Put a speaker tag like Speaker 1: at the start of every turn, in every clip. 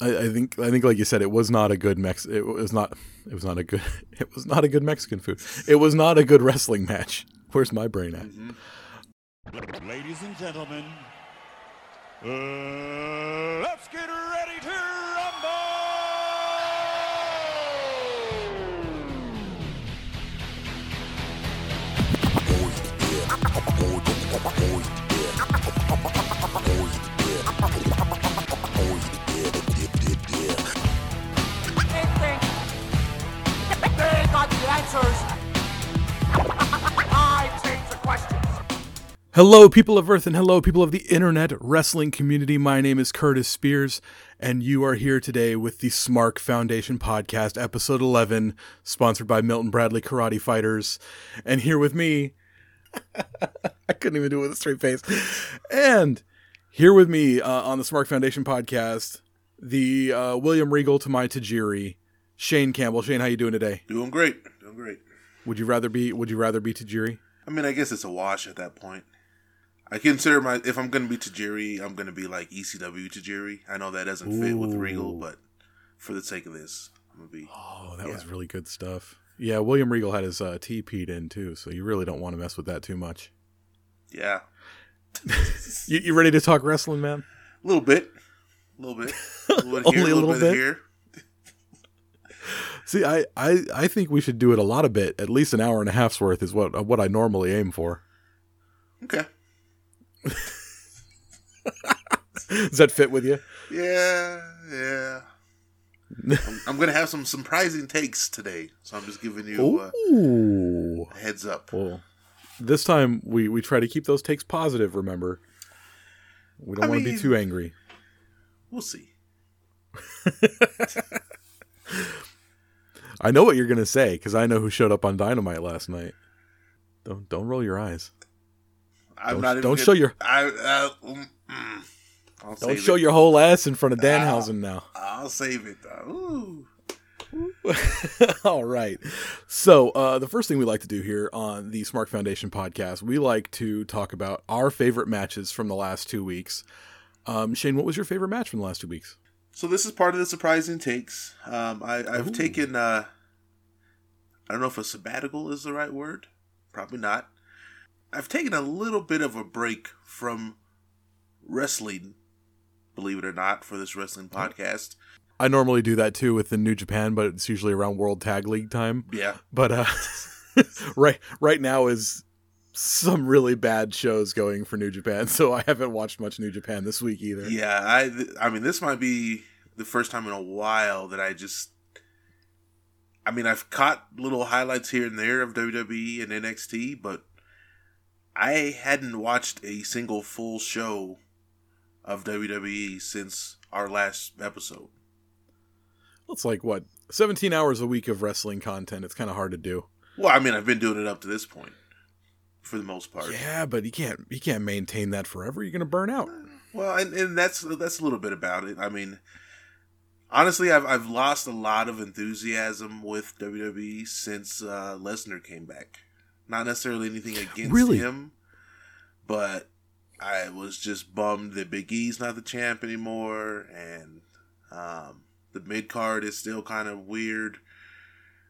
Speaker 1: I, I think I think like you said, it was not a good Mex. It was not. It was not a good. It was not a good Mexican food. It was not a good wrestling match. Where's my brain at?
Speaker 2: Mm-hmm. Ladies and gentlemen, uh, let's get ready to
Speaker 1: Hello, people of Earth, and hello, people of the internet wrestling community. My name is Curtis Spears, and you are here today with the Smark Foundation podcast, episode 11, sponsored by Milton Bradley Karate Fighters. And here with me, I couldn't even do it with a straight face. And here with me uh, on the Smark Foundation podcast, the uh, William Regal to my Tajiri, Shane Campbell. Shane, how you doing today?
Speaker 3: Doing great. Doing great.
Speaker 1: Would you rather be Would you rather be Tajiri?
Speaker 3: I mean, I guess it's a wash at that point. I consider my if I'm going to be Tajiri, I'm going to be like ECW Tajiri. I know that doesn't fit with Regal, but for the sake of this, I'm gonna be.
Speaker 1: Oh, that yeah. was really good stuff. Yeah, William Regal had his uh, T peed in too, so you really don't want to mess with that too much.
Speaker 3: Yeah.
Speaker 1: you, you ready to talk wrestling, man?
Speaker 3: A little bit, a little bit, a little bit here,
Speaker 1: Only a little,
Speaker 3: little bit,
Speaker 1: bit
Speaker 3: here.
Speaker 1: See, I, I, I think we should do it a lot of bit. At least an hour and a half's worth is what what I normally aim for.
Speaker 3: Okay.
Speaker 1: Does that fit with you?
Speaker 3: Yeah, yeah. I'm, I'm, gonna have some surprising takes today, so I'm just giving you uh, a heads up.
Speaker 1: Well, this time we we try to keep those takes positive. Remember, we don't want to be too angry.
Speaker 3: We'll see.
Speaker 1: I know what you're gonna say because I know who showed up on Dynamite last night. Don't don't roll your eyes.
Speaker 3: I'm
Speaker 1: don't,
Speaker 3: not.
Speaker 1: don't show your.
Speaker 3: I, uh, mm,
Speaker 1: mm. don't show it. your whole ass in front of Danhausen now.
Speaker 3: I'll save it though.
Speaker 1: All right. So, uh, the first thing we like to do here on the Smark Foundation podcast, we like to talk about our favorite matches from the last two weeks. Um, Shane, what was your favorite match from the last two weeks?
Speaker 3: So this is part of the surprising takes. Um, I, have Ooh. taken. Uh, I don't know if a sabbatical is the right word. Probably not. I've taken a little bit of a break from wrestling, believe it or not, for this wrestling podcast.
Speaker 1: I normally do that too with the New Japan, but it's usually around World Tag League time.
Speaker 3: Yeah.
Speaker 1: But uh, right right now is some really bad shows going for New Japan, so I haven't watched much New Japan this week either.
Speaker 3: Yeah, I I mean this might be the first time in a while that I just I mean I've caught little highlights here and there of WWE and NXT, but I hadn't watched a single full show of WWE since our last episode.
Speaker 1: It's like what, 17 hours a week of wrestling content. It's kind of hard to do.
Speaker 3: Well, I mean, I've been doing it up to this point for the most part.
Speaker 1: Yeah, but you can't you can't maintain that forever. You're going to burn out.
Speaker 3: Well, and, and that's that's a little bit about it. I mean, honestly, I've I've lost a lot of enthusiasm with WWE since uh, Lesnar came back. Not necessarily anything against really? him, but I was just bummed that Big E's not the champ anymore, and um, the mid card is still kind of weird.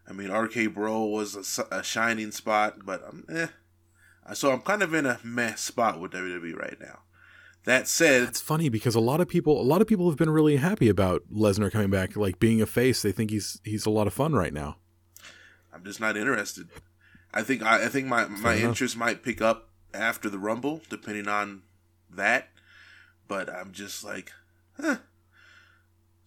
Speaker 3: I mean, RK Bro was a, a shining spot, but um, eh. So I'm kind of in a mess spot with WWE right now. That said,
Speaker 1: it's funny because a lot of people, a lot of people have been really happy about Lesnar coming back, like being a face. They think he's he's a lot of fun right now.
Speaker 3: I'm just not interested. I think I, I think my my interest might pick up after the Rumble, depending on that. But I'm just like, huh.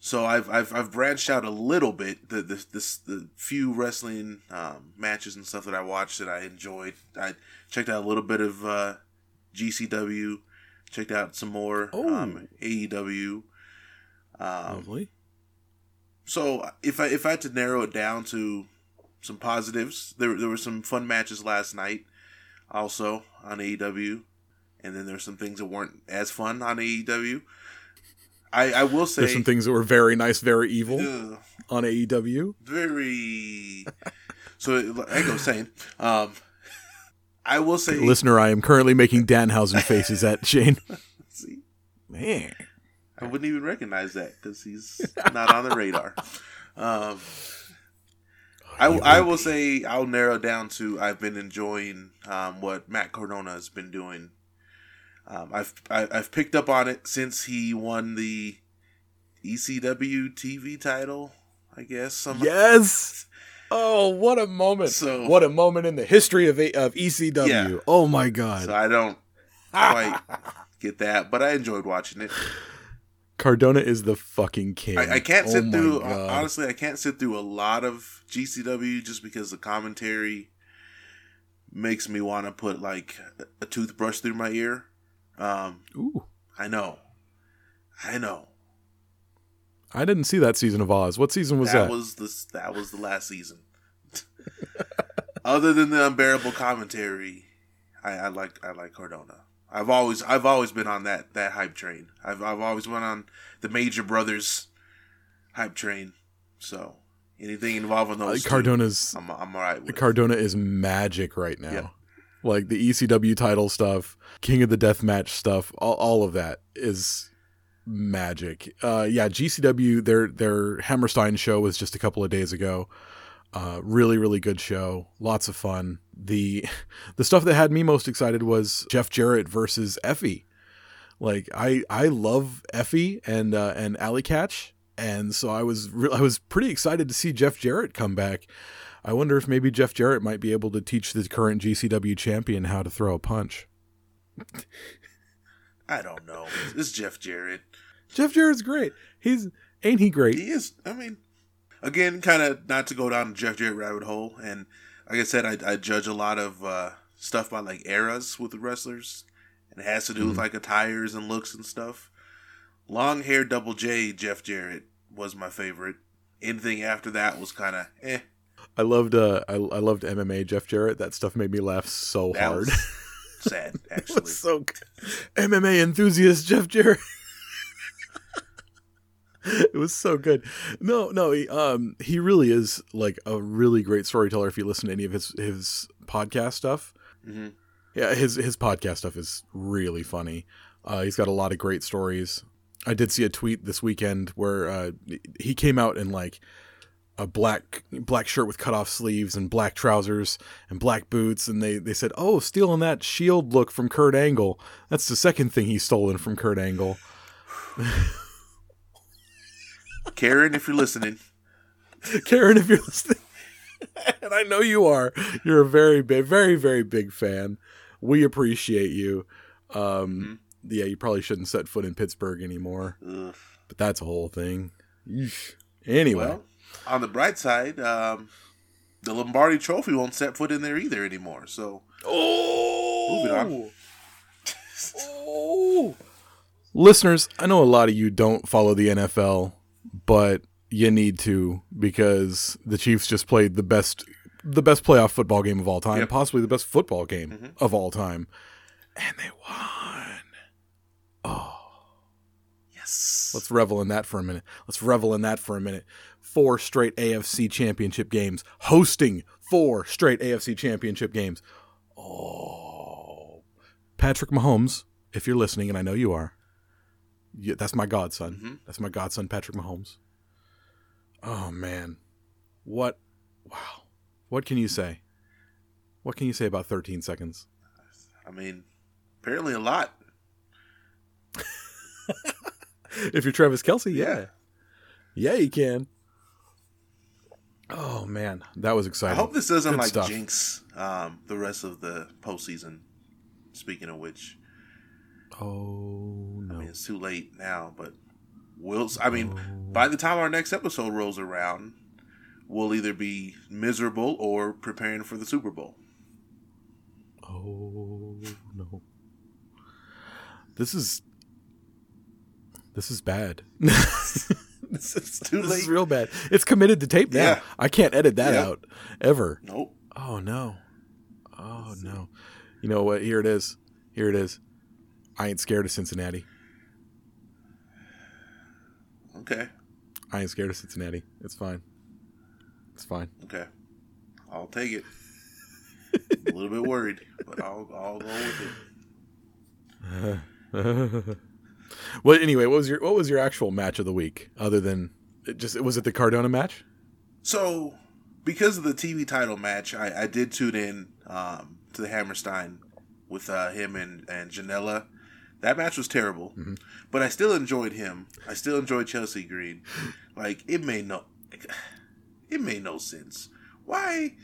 Speaker 3: So I've I've I've branched out a little bit. The the this the few wrestling um, matches and stuff that I watched that I enjoyed. I checked out a little bit of uh, GCW. Checked out some more oh. um, AEW. Um, Lovely. So if I if I had to narrow it down to some positives. There there were some fun matches last night, also on AEW, and then there's some things that weren't as fun on AEW. I, I will say
Speaker 1: there's some things that were very nice, very evil uh, on AEW.
Speaker 3: Very. so I go saying, um, I will say,
Speaker 1: listener, I am currently making Danhausen faces at Shane.
Speaker 3: See,
Speaker 1: man,
Speaker 3: I wouldn't even recognize that because he's not on the radar. Um, I, I will say I'll narrow down to I've been enjoying um, what Matt Cardona has been doing. Um, I've I, have i have picked up on it since he won the ECW TV title. I guess somehow.
Speaker 1: Yes. Oh, what a moment!
Speaker 3: So-
Speaker 1: what a moment in the history of A- of ECW.
Speaker 3: Yeah.
Speaker 1: Oh my god,
Speaker 3: So I don't quite get that, but I enjoyed watching it.
Speaker 1: Cardona is the fucking king.
Speaker 3: I, I can't
Speaker 1: Oh
Speaker 3: sit through
Speaker 1: God.
Speaker 3: honestly. I can't sit through a lot of GCW just because the commentary makes me want to put like a toothbrush through my ear. Um,
Speaker 1: Ooh,
Speaker 3: I know, I know.
Speaker 1: I didn't see that season of Oz. What season was
Speaker 3: that
Speaker 1: that?
Speaker 3: was the that was the last season. Other than the unbearable commentary, I, I like I like Cardona. I've always I've always been on that that hype train. I've I've always been on the Major Brothers hype train. So anything involving
Speaker 1: Uh,
Speaker 3: those, two,
Speaker 1: Cardona's
Speaker 3: I'm I'm alright with.
Speaker 1: Cardona is magic right now.
Speaker 3: Yeah.
Speaker 1: Like the ECW title stuff, King of the Death Match stuff, all, all of that is magic. Uh, yeah, GCW their their Hammerstein show was just a couple of days ago. Uh, really, really good show. Lots of fun. The the stuff that had me most excited was Jeff Jarrett versus Effy. Like I I love Effy and uh, and Allie Katch, and so I was re- I was pretty excited to see Jeff Jarrett come back. I wonder if maybe Jeff Jarrett might be able to teach the current GCW champion how to throw a punch.
Speaker 3: I don't know. It's Jeff Jarrett.
Speaker 1: Jeff Jarrett's great. He's ain't he great?
Speaker 3: He is. I mean, again, kind of not to go down the Jeff Jarrett rabbit hole. And like I said, I, I judge a lot of uh, stuff by like eras with the wrestlers, and it has to do with like attires and looks and stuff. Long hair, double J, Jeff Jarrett was my favorite. Anything after that was kind of eh.
Speaker 1: I loved uh I, I loved MMA Jeff Jarrett. That stuff made me laugh so
Speaker 3: That
Speaker 1: hard.
Speaker 3: sad, actually.
Speaker 1: was so good. MMA enthusiast Jeff Jarrett. it was so good. No, no, he, um, he really is like a really great storyteller. If you listen to any of his his podcast stuff,
Speaker 3: hmm
Speaker 1: yeah, his his podcast stuff is really funny. Uh, he's got a lot of great stories. I did see a tweet this weekend where uh, he came out in like a black black shirt with cut off sleeves and black trousers and black boots, and they they said, "Oh, stealing that Shield look from Kurt Angle." That's the second thing he's stolen from Kurt Angle.
Speaker 3: Karen, if you're listening,
Speaker 1: Karen, if you're listening, and I know you are, you're a very big, very, very big fan. We appreciate you. Um, Yeah, you probably shouldn't set foot in Pittsburgh anymore,
Speaker 3: ugh.
Speaker 1: but that's a whole thing. Yeesh. Anyway,
Speaker 3: well, on the bright side, um, the Lombardi Trophy won't set foot in there either anymore. So
Speaker 1: oh,
Speaker 3: Moving on.
Speaker 1: oh. Listeners, I know a lot of you don't follow the NFL, but you need to because the Chiefs just played the best the best playoff football game of all time,
Speaker 3: Yep.
Speaker 1: possibly the best football game
Speaker 3: Mhm.
Speaker 1: of all time. And they won. Oh,
Speaker 3: yes,
Speaker 1: let's revel in that for a minute. Let's revel in that for a minute. Four straight AFC championship games, hosting four straight AFC championship games. Oh, Patrick Mahomes, if you're listening, and I know you are, you, that's my godson.
Speaker 3: Mhm.
Speaker 1: That's my godson, Patrick Mahomes. Oh man, what? Wow, what can you say? What can you say about 13 seconds?
Speaker 3: I mean, apparently a lot.
Speaker 1: if you're Travis Kelce, yeah.
Speaker 3: Yeah.
Speaker 1: Yeah, you can. Oh man, that was exciting.
Speaker 3: I hope this doesn't
Speaker 1: Good
Speaker 3: like
Speaker 1: stuff.
Speaker 3: jinx um, the rest of the postseason. Speaking of which,
Speaker 1: Oh no.
Speaker 3: I mean it's too late now, but we'll. I mean,
Speaker 1: Oh.
Speaker 3: by the time our next episode rolls around, we'll either be miserable or preparing for the Super Bowl.
Speaker 1: Oh no. This is this is bad. this is
Speaker 3: too
Speaker 1: this is real bad. It's committed to tape now.
Speaker 3: Yeah.
Speaker 1: I can't edit that
Speaker 3: Yeah.
Speaker 1: out ever.
Speaker 3: Nope.
Speaker 1: Oh no. Oh no. You know what? Here it is. Here it is. I ain't scared of Cincinnati.
Speaker 3: Okay.
Speaker 1: I ain't scared of Cincinnati. It's fine. It's fine.
Speaker 3: Okay. I'll take it. a little bit worried, but I'll I'll go with it.
Speaker 1: Well, anyway, what was your what was your actual match of the week? Other than it just was it the Cardona match?
Speaker 3: So, because of the TV title match, I, I did tune in um, to the Hammerstein with uh, him and and Janela. That match was terrible,
Speaker 1: Mm-hmm.
Speaker 3: but I still enjoyed him. I still enjoyed Chelsea Green. Like it made no, it made no sense. Why,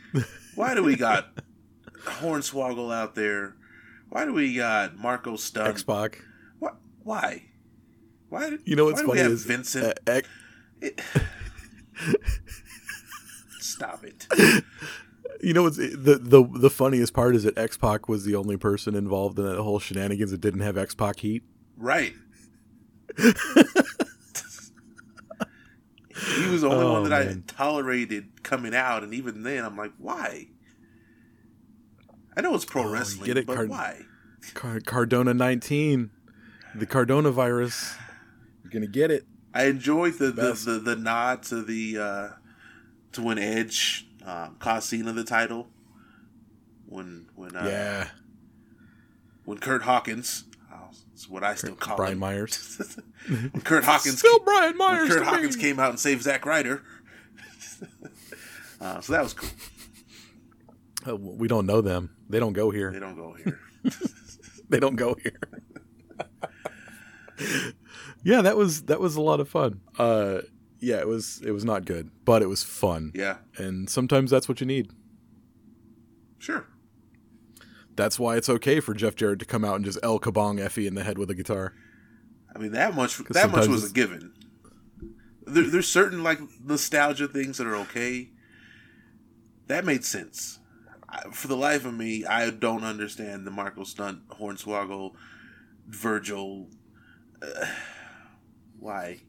Speaker 3: why do we got Hornswoggle out there? Why do we got Marco Stunt?
Speaker 1: X Pac.
Speaker 3: Why? Why?
Speaker 1: You know what's
Speaker 3: why do we
Speaker 1: funny
Speaker 3: have
Speaker 1: is
Speaker 3: Vincent.
Speaker 1: uh,
Speaker 3: It- Stop it.
Speaker 1: you know what's the the the funniest part is that X Pac was the only person involved in that whole shenanigans that didn't have X Pac heat.
Speaker 3: Right. he was the only
Speaker 1: Oh,
Speaker 3: one that I tolerated coming out, and even then, I'm like, why? I know it's pro
Speaker 1: Oh,
Speaker 3: wrestling,
Speaker 1: get it,
Speaker 3: but
Speaker 1: Card-
Speaker 3: why?
Speaker 1: Car- Cardona nineteen, the Cardona virus. You're gonna get it.
Speaker 3: I enjoyed the the, the, the nod to the uh, to when Edge um, cost Cena the title when when uh,
Speaker 1: yeah,
Speaker 3: when Kurt Hawkins. Oh, it's what I still call
Speaker 1: Brian
Speaker 3: him.
Speaker 1: Myers.
Speaker 3: when Kurt Hawkins
Speaker 1: Still Brian
Speaker 3: when
Speaker 1: Myers.
Speaker 3: Kurt Hawkins
Speaker 1: me.
Speaker 3: came out and saved Zack Ryder. uh, so that was cool.
Speaker 1: Uh, we don't know them. They don't go here.
Speaker 3: They don't go here.
Speaker 1: They don't go here. Yeah, that was that was a lot of fun. Uh, yeah, it was it was not good, but it was fun,
Speaker 3: Yeah,
Speaker 1: and sometimes that's what you need.
Speaker 3: sure.
Speaker 1: That's why it's okay for Jeff Jarrett to come out and just El Kabong Effy in the head with a guitar.
Speaker 3: I mean that much. That much was a given. There, there's certain like nostalgia things that are okay. That made sense. I, for the life of me, I don't understand the Marco Stunt, Hornswoggle, Virgil. Uh, why?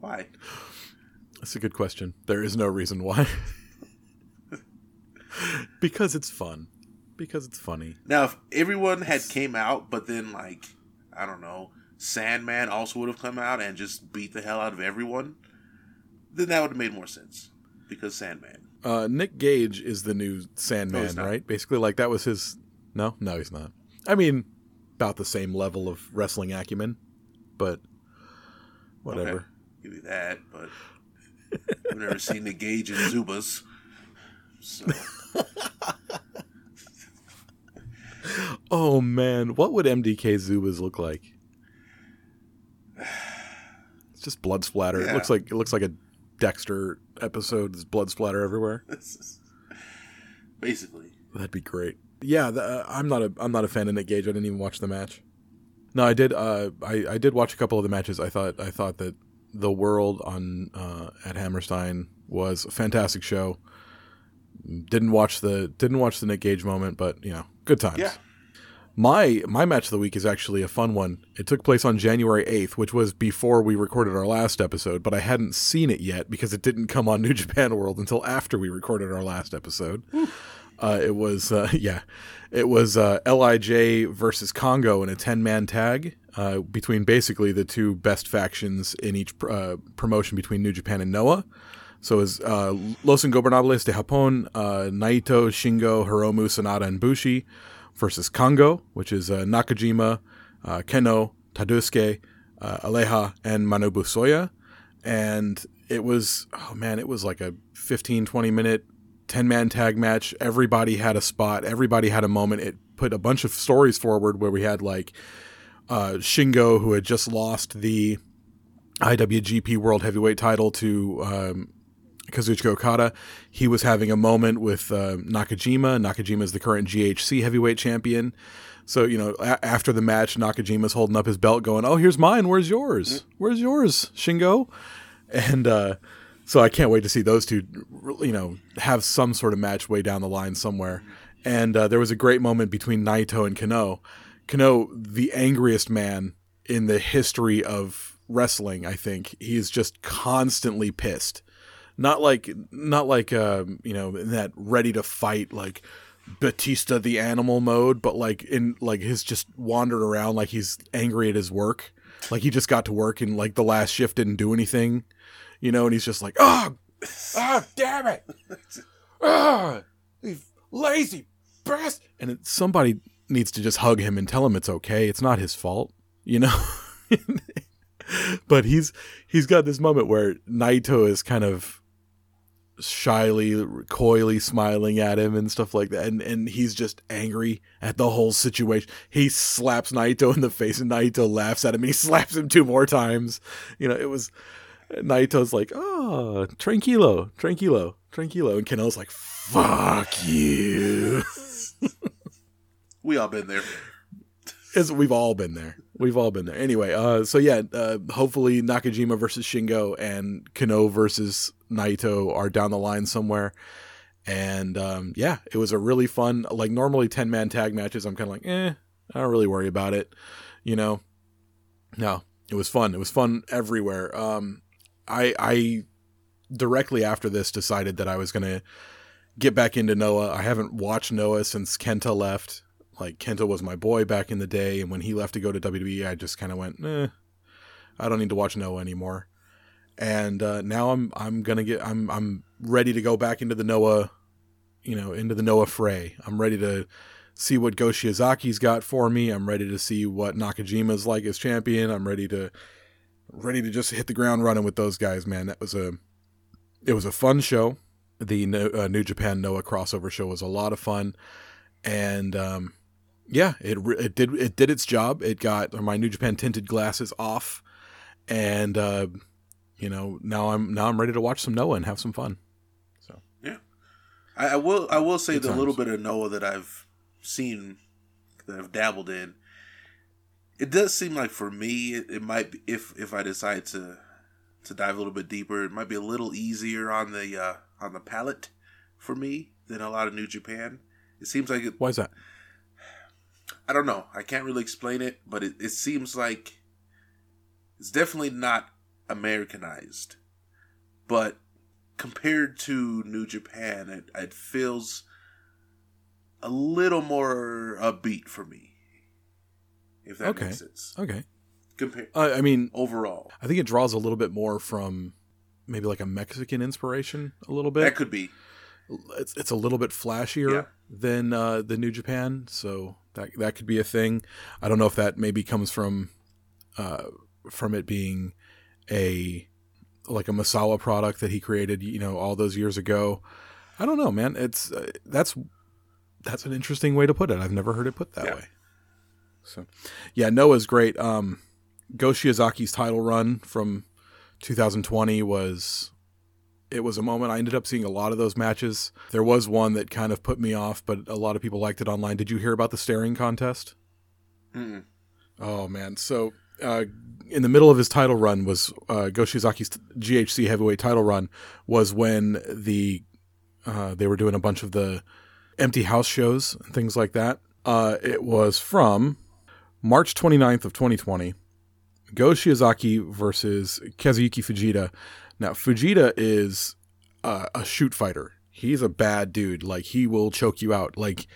Speaker 3: Why?
Speaker 1: That's a good question. There is no reason why. because it's fun. Because it's funny.
Speaker 3: Now, if everyone had came out, but then like I don't know, Sandman also would have come out and just beat the hell out of everyone, then that would have made more sense because Sandman.
Speaker 1: Uh, Nick Gage is the new Sandman,
Speaker 3: No,
Speaker 1: right? Basically, like that was his. No, no, he's not. I mean, about the same level of wrestling acumen, but whatever.
Speaker 3: Okay, give you that, but I've never seen the Gage in Zubaz. So
Speaker 1: Oh man, what would MDK Zubaz look like? It's just blood splatter. It looks like it looks like a Dexter episode. There's blood splatter everywhere.
Speaker 3: basically
Speaker 1: That'd be great. Yeah, the, uh, I'm not a I'm not a fan of Nick Gage. I didn't even watch the match. No, I did. Uh, I I did watch a couple of the matches. I thought I thought that the world on uh, at Hammerstein was a fantastic show. Didn't watch the didn't watch the Nick Gage moment, but you know, good times.
Speaker 3: yeah.
Speaker 1: My my match of the week is actually a fun one. It took place on January 8th, which was before we recorded our last episode, but I hadn't seen it yet because it didn't come on New Japan World until after we recorded our last episode. Uh, it was uh, yeah, it was uh, Lij versus Kongoh in a ten man tag uh, between basically the two best factions in each uh, promotion between New Japan and Noah. So it was uh, Los Ingobernables de Japón, Naito, Shingo, Hiromu, Sanada, and Bushi versus Kongoh, which is Nakajima, Kenoh, Tadasuke, Aleja, and Manabu Soya. And it was, oh man, it was like a 15, 20 minute 10 man tag match. Everybody had a spot, everybody had a moment. It put a bunch of stories forward where we had like uh, Shingo, who had just lost the IWGP World Heavyweight title to um, Kazuchika Okada. He was having a moment with uh, Nakajima. Nakajima is the current GHC heavyweight champion. So, you know, a- after the match, Nakajima's holding up his belt going, Oh, here's mine. Where's yours? Where's yours, Shingo? And uh, so I can't wait to see those two, you know, have some sort of match way down the line somewhere. And uh, there was a great moment between Naito and Kenoh. Kenoh, the angriest man in the history of wrestling, I think. He is just constantly pissed. Not like not like um, you know, in that ready to fight like Batista the animal mode, but like in like his just wandered around like he's angry at his work. Like he just got to work and like the last shift didn't do anything. You know, and he's just like, Oh oh damn it. Ah, you lazy bastard. And it, somebody needs to just hug him and tell him it's okay. It's not his fault, you know? but he's he's got this moment where Naito is kind of shyly, coyly smiling at him and stuff like that, and and he's just angry at the whole situation. He slaps Naito in the face, and Naito laughs at him. He slaps him two more times. You know, it was Naito's like, "Oh, tranquilo, tranquilo, tranquilo," and Kenoh's like, "Fuck you."
Speaker 3: we all been there.
Speaker 1: It's, we've all been there. We've all been there. Anyway, uh, so yeah, uh, hopefully Nakajima versus Shingo and Kenoh versus Naito are down the line somewhere. And um, yeah, it was a really fun. Like normally ten man tag matches, I'm kind of like, eh, I don't really worry about it. You know, no, it was fun. It was fun everywhere. Um, I I directly after this decided that I was gonna get back into Noah. I haven't watched Noah since Kenta left like Kenta was my boy back in the day, and when he left to go to WWE, I just kind of went, eh, I don't need to watch Noah anymore. And uh, now I'm I'm gonna get I'm I'm ready to go back into the Noah, you know, into the Noah fray. I'm ready to see what Go Shiozaki's got for me. I'm ready to see what Nakajima's like as champion. I'm ready to ready to just hit the ground running with those guys, man. That was a it was a fun show. The uh, New Japan Noah crossover show was a lot of fun, and um, yeah, it it did it did its job. It got my New Japan tinted glasses off, and uh, you know now I'm now I'm ready to watch some Noah and have some fun. So
Speaker 3: yeah, I, I will I will say Good the times. little bit of Noah that I've seen that I've dabbled in. It does seem like for me it, it might be if if I decide to to dive a little bit deeper, it might be a little easier on the uh, on the palate for me than a lot of New Japan. It seems like it.
Speaker 1: Why is that?
Speaker 3: I don't know. I can't really explain it, but it, it seems like it's definitely not Americanized. But compared to New Japan, it, it feels a little more upbeat for me. If that
Speaker 1: okay.
Speaker 3: makes sense.
Speaker 1: Okay.
Speaker 3: Compare.
Speaker 1: Uh, I mean,
Speaker 3: overall,
Speaker 1: I think it draws a little bit more from maybe like a Mexican inspiration, a little bit.
Speaker 3: That could be.
Speaker 1: It's it's a little bit flashier yeah. than uh, the New Japan, so that that could be a thing. I don't know if that maybe comes from uh, from it being a like a Misawa product that he created, you know, all those years ago. I don't know, man. It's uh, that's that's an interesting way to put it. I've never heard it put that yeah. way. So, yeah, Noah's great. Um, Go title run from 2020 was it was a moment. I ended up seeing a lot of those matches. There was one that kind of put me off, but a lot of people liked it online. Did you hear about the staring contest?
Speaker 3: Mm-mm.
Speaker 1: Oh man! So uh, in the middle of his title run was uh, Go GHC heavyweight title run was when the uh, they were doing a bunch of the empty house shows and things like that. Uh, it was from March 29th of 2020. Go Shiozaki versus Kazuyuki Fujita now, Fujita is uh, a shoot fighter. He's a bad dude. Like, he will choke you out. Like,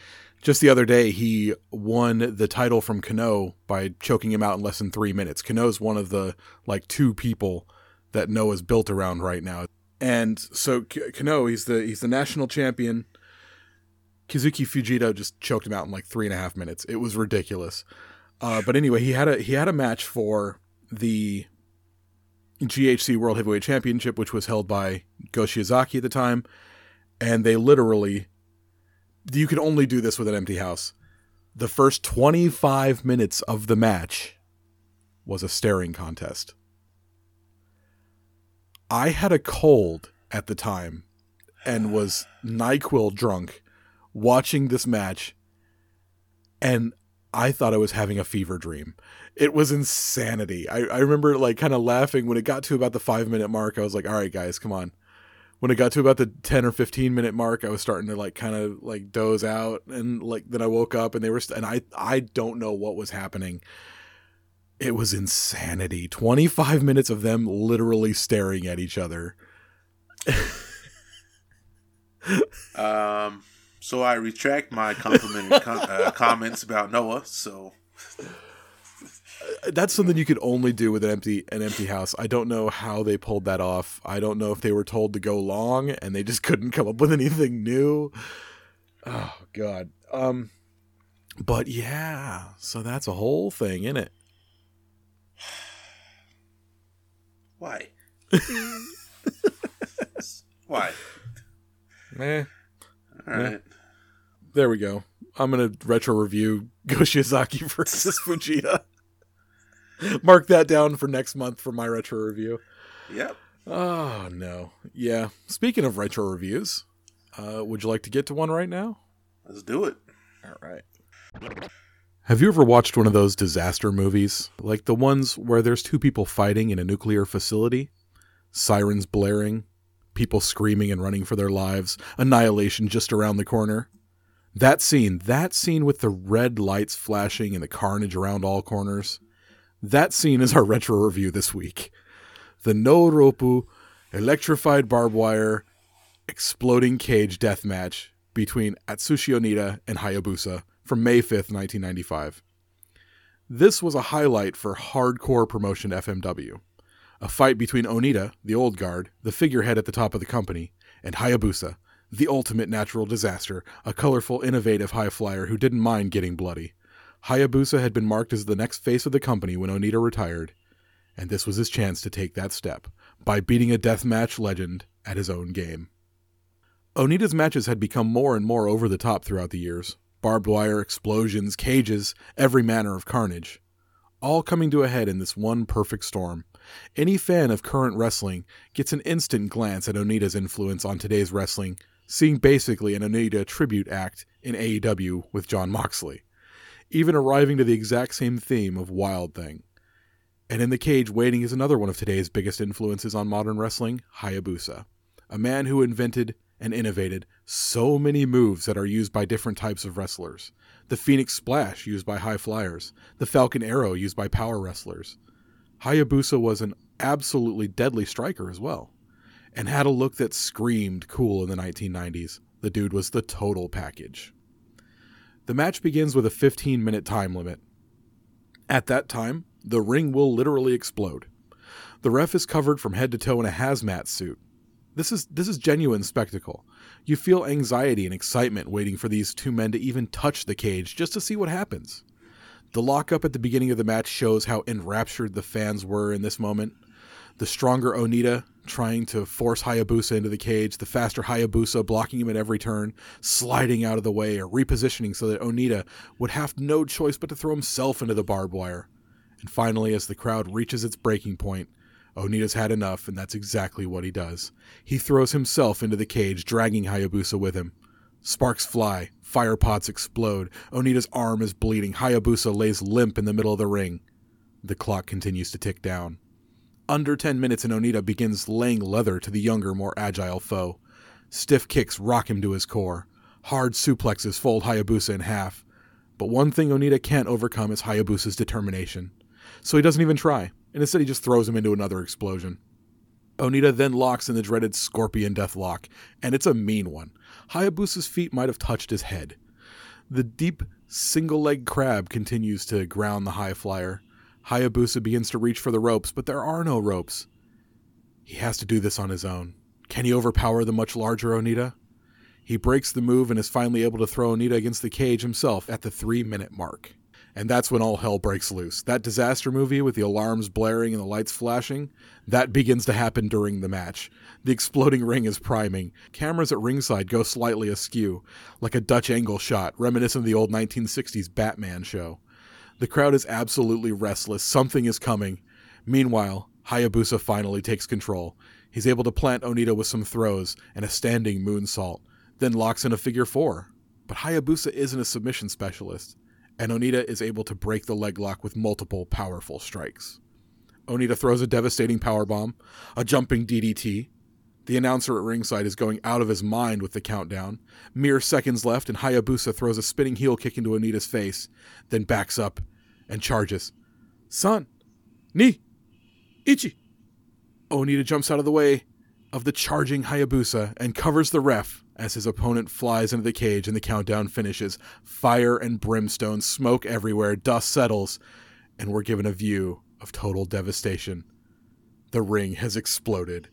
Speaker 1: just the other day, he won the title from Kenoh by choking him out in less than three minutes. Kenoh's one of the, like, two people that Noah's built around right now. And so Kenoh, he's the he's the national champion. Kazuki Fujita just choked him out in like three and a half minutes. It was ridiculous. Uh, but anyway, he had a he had a match for the GHC World Heavyweight Championship, which was held by Go Shiozaki at the time, and they literally you could only do this with an empty house. The first 25 minutes of the match was a staring contest. I had a cold at the time and was NyQuil drunk watching this match, and I thought I was having a fever dream it was insanity. I, I remember like kind of laughing when it got to about the five minute mark. I was like, all right, guys, come on. When it got to about the 10 or 15 minute mark, I was starting to like kind of like doze out. And like then I woke up and they were, st- and I, I don't know what was happening. It was insanity. 25 minutes of them literally staring at each other.
Speaker 3: um, so I retract my complimentary com- uh, comments about Noah. So
Speaker 1: that's something you could only do with an empty an empty house. I don't know how they pulled that off. I don't know if they were told to go long and they just couldn't come up with anything new. Oh god. Um but yeah, so that's a whole thing in it.
Speaker 3: Why? Why?
Speaker 1: Eh,
Speaker 3: All right.
Speaker 1: There we go. I'm gonna retro review Go Shiozaki versus Fujita. Mark that down for next month for my retro review.
Speaker 3: Yep.
Speaker 1: Oh no. Yeah. Speaking of retro reviews, uh, would you like to get to one right now?
Speaker 3: Let's do it.
Speaker 1: All right. Have you ever watched one of those disaster movies? Like the ones where there's two people fighting in a nuclear facility? Sirens blaring, people screaming and running for their lives, annihilation just around the corner. That scene, that scene with the red lights flashing and the carnage around all corners. That scene is our retro review this week. The no ropu electrified barbed wire exploding cage death match between Atsushi Onita and Hayabusa from May 5th, 1995. This was a highlight for hardcore promotion FMW. A fight between Onita, the old guard, the figurehead at the top of the company, and Hayabusa, the ultimate natural disaster, a colorful, innovative high flyer who didn't mind getting bloody. Hayabusa had been marked as the next face of the company when Onita retired, and this was his chance to take that step by beating a deathmatch legend at his own game. Onita's matches had become more and more over the top throughout the years barbed wire, explosions, cages, every manner of carnage. All coming to a head in this one perfect storm. Any fan of current wrestling gets an instant glance at Onita's influence on today's wrestling, seeing basically an Onita tribute act in AEW with Jon Moxley, even arriving to the exact same theme of Wild Thing. And in the cage waiting is another one of today's biggest influences on modern wrestling, Hayabusa, a man who invented and innovated so many moves that are used by different types of wrestlers. The Phoenix Splash used by high flyers, the Falcon Arrow used by power wrestlers. Hayabusa was an absolutely deadly striker as well, and had a look that screamed cool in the 1990s. The dude was the total package. The match begins with a 15 minute time limit. At that time, the ring will literally explode. The ref is covered from head to toe in a hazmat suit. This is this is genuine spectacle. You feel anxiety and excitement waiting for these two men to even touch the cage just to see what happens. The lockup at the beginning of the match shows how enraptured the fans were in this moment. The stronger Onita trying to force Hayabusa into the cage, the faster Hayabusa blocking him at every turn, sliding out of the way or repositioning so that Onita would have no choice but to throw himself into the barbed wire. And finally, as the crowd reaches its breaking point, Onita's had enough, and that's exactly what he does. He throws himself into the cage, dragging Hayabusa with him. Sparks fly, fire pots explode, Onita's arm is bleeding, Hayabusa lays limp in the middle of the ring. The clock continues to tick down. Under 10 minutes, and Onita begins laying leather to the younger, more agile foe. Stiff kicks rock him to his core. Hard suplexes fold Hayabusa in half. But one thing Onita can't overcome is Hayabusa's determination. So he doesn't even try and instead he just throws him into another explosion. Onita then locks in the dreaded scorpion death lock, and it's a mean one. Hayabusa's feet might have touched his head. The deep single leg crab continues to ground the high flyer. Hayabusa begins to reach for the ropes, but there are no ropes. He has to do this on his own. Can he overpower the much larger Onita? He breaks the move and is finally able to throw Onita against the cage himself at the three minute mark. And that's when all hell breaks loose. That disaster movie with the alarms blaring and the lights flashing, that begins to happen during the match. The exploding ring is priming. Cameras at ringside go slightly askew, like a Dutch angle shot, reminiscent of the old 1960s Batman show. The crowd is absolutely restless. Something is coming. Meanwhile, Hayabusa finally takes control. He's able to plant Onita with some throws and a standing moonsault, then locks in a figure four. But Hayabusa isn't a submission specialist and Onita is able to break the leg lock with multiple powerful strikes. Onita throws a devastating powerbomb, a jumping DDT. The announcer at ringside is going out of his mind with the countdown. Mere seconds left, and Hayabusa throws a spinning heel kick into Onita's face, then backs up and charges. San, ni, ichi. Onita jumps out of the way of the charging Hayabusa and covers the ref as his opponent flies into the cage and the countdown finishes. Fire and brimstone, smoke everywhere, dust settles, and we're given a view of total devastation. The ring has exploded.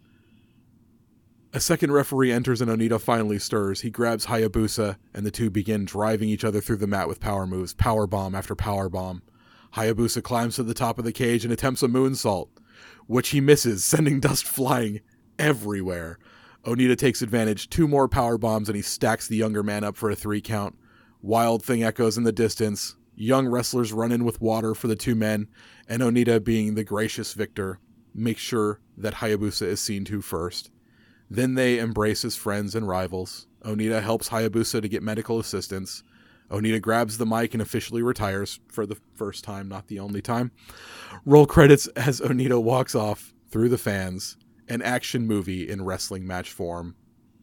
Speaker 1: A second referee enters and Onita finally stirs. He grabs Hayabusa, and the two begin driving each other through the mat with power moves, power bomb after power bomb. Hayabusa climbs to the top of the cage and attempts a moonsault, which he misses, sending dust flying everywhere. Onita takes advantage, two more power bombs, and he stacks the younger man up for a three count. Wild Thing echoes in the distance. Young wrestlers run in with water for the two men, and Onita, being the gracious victor, makes sure that Hayabusa is seen to first. Then they embrace as friends and rivals. Onita helps Hayabusa to get medical assistance. Onita grabs the mic and officially retires for the first time, not the only time. Roll credits as Onita walks off through the fans, an action movie in wrestling match form.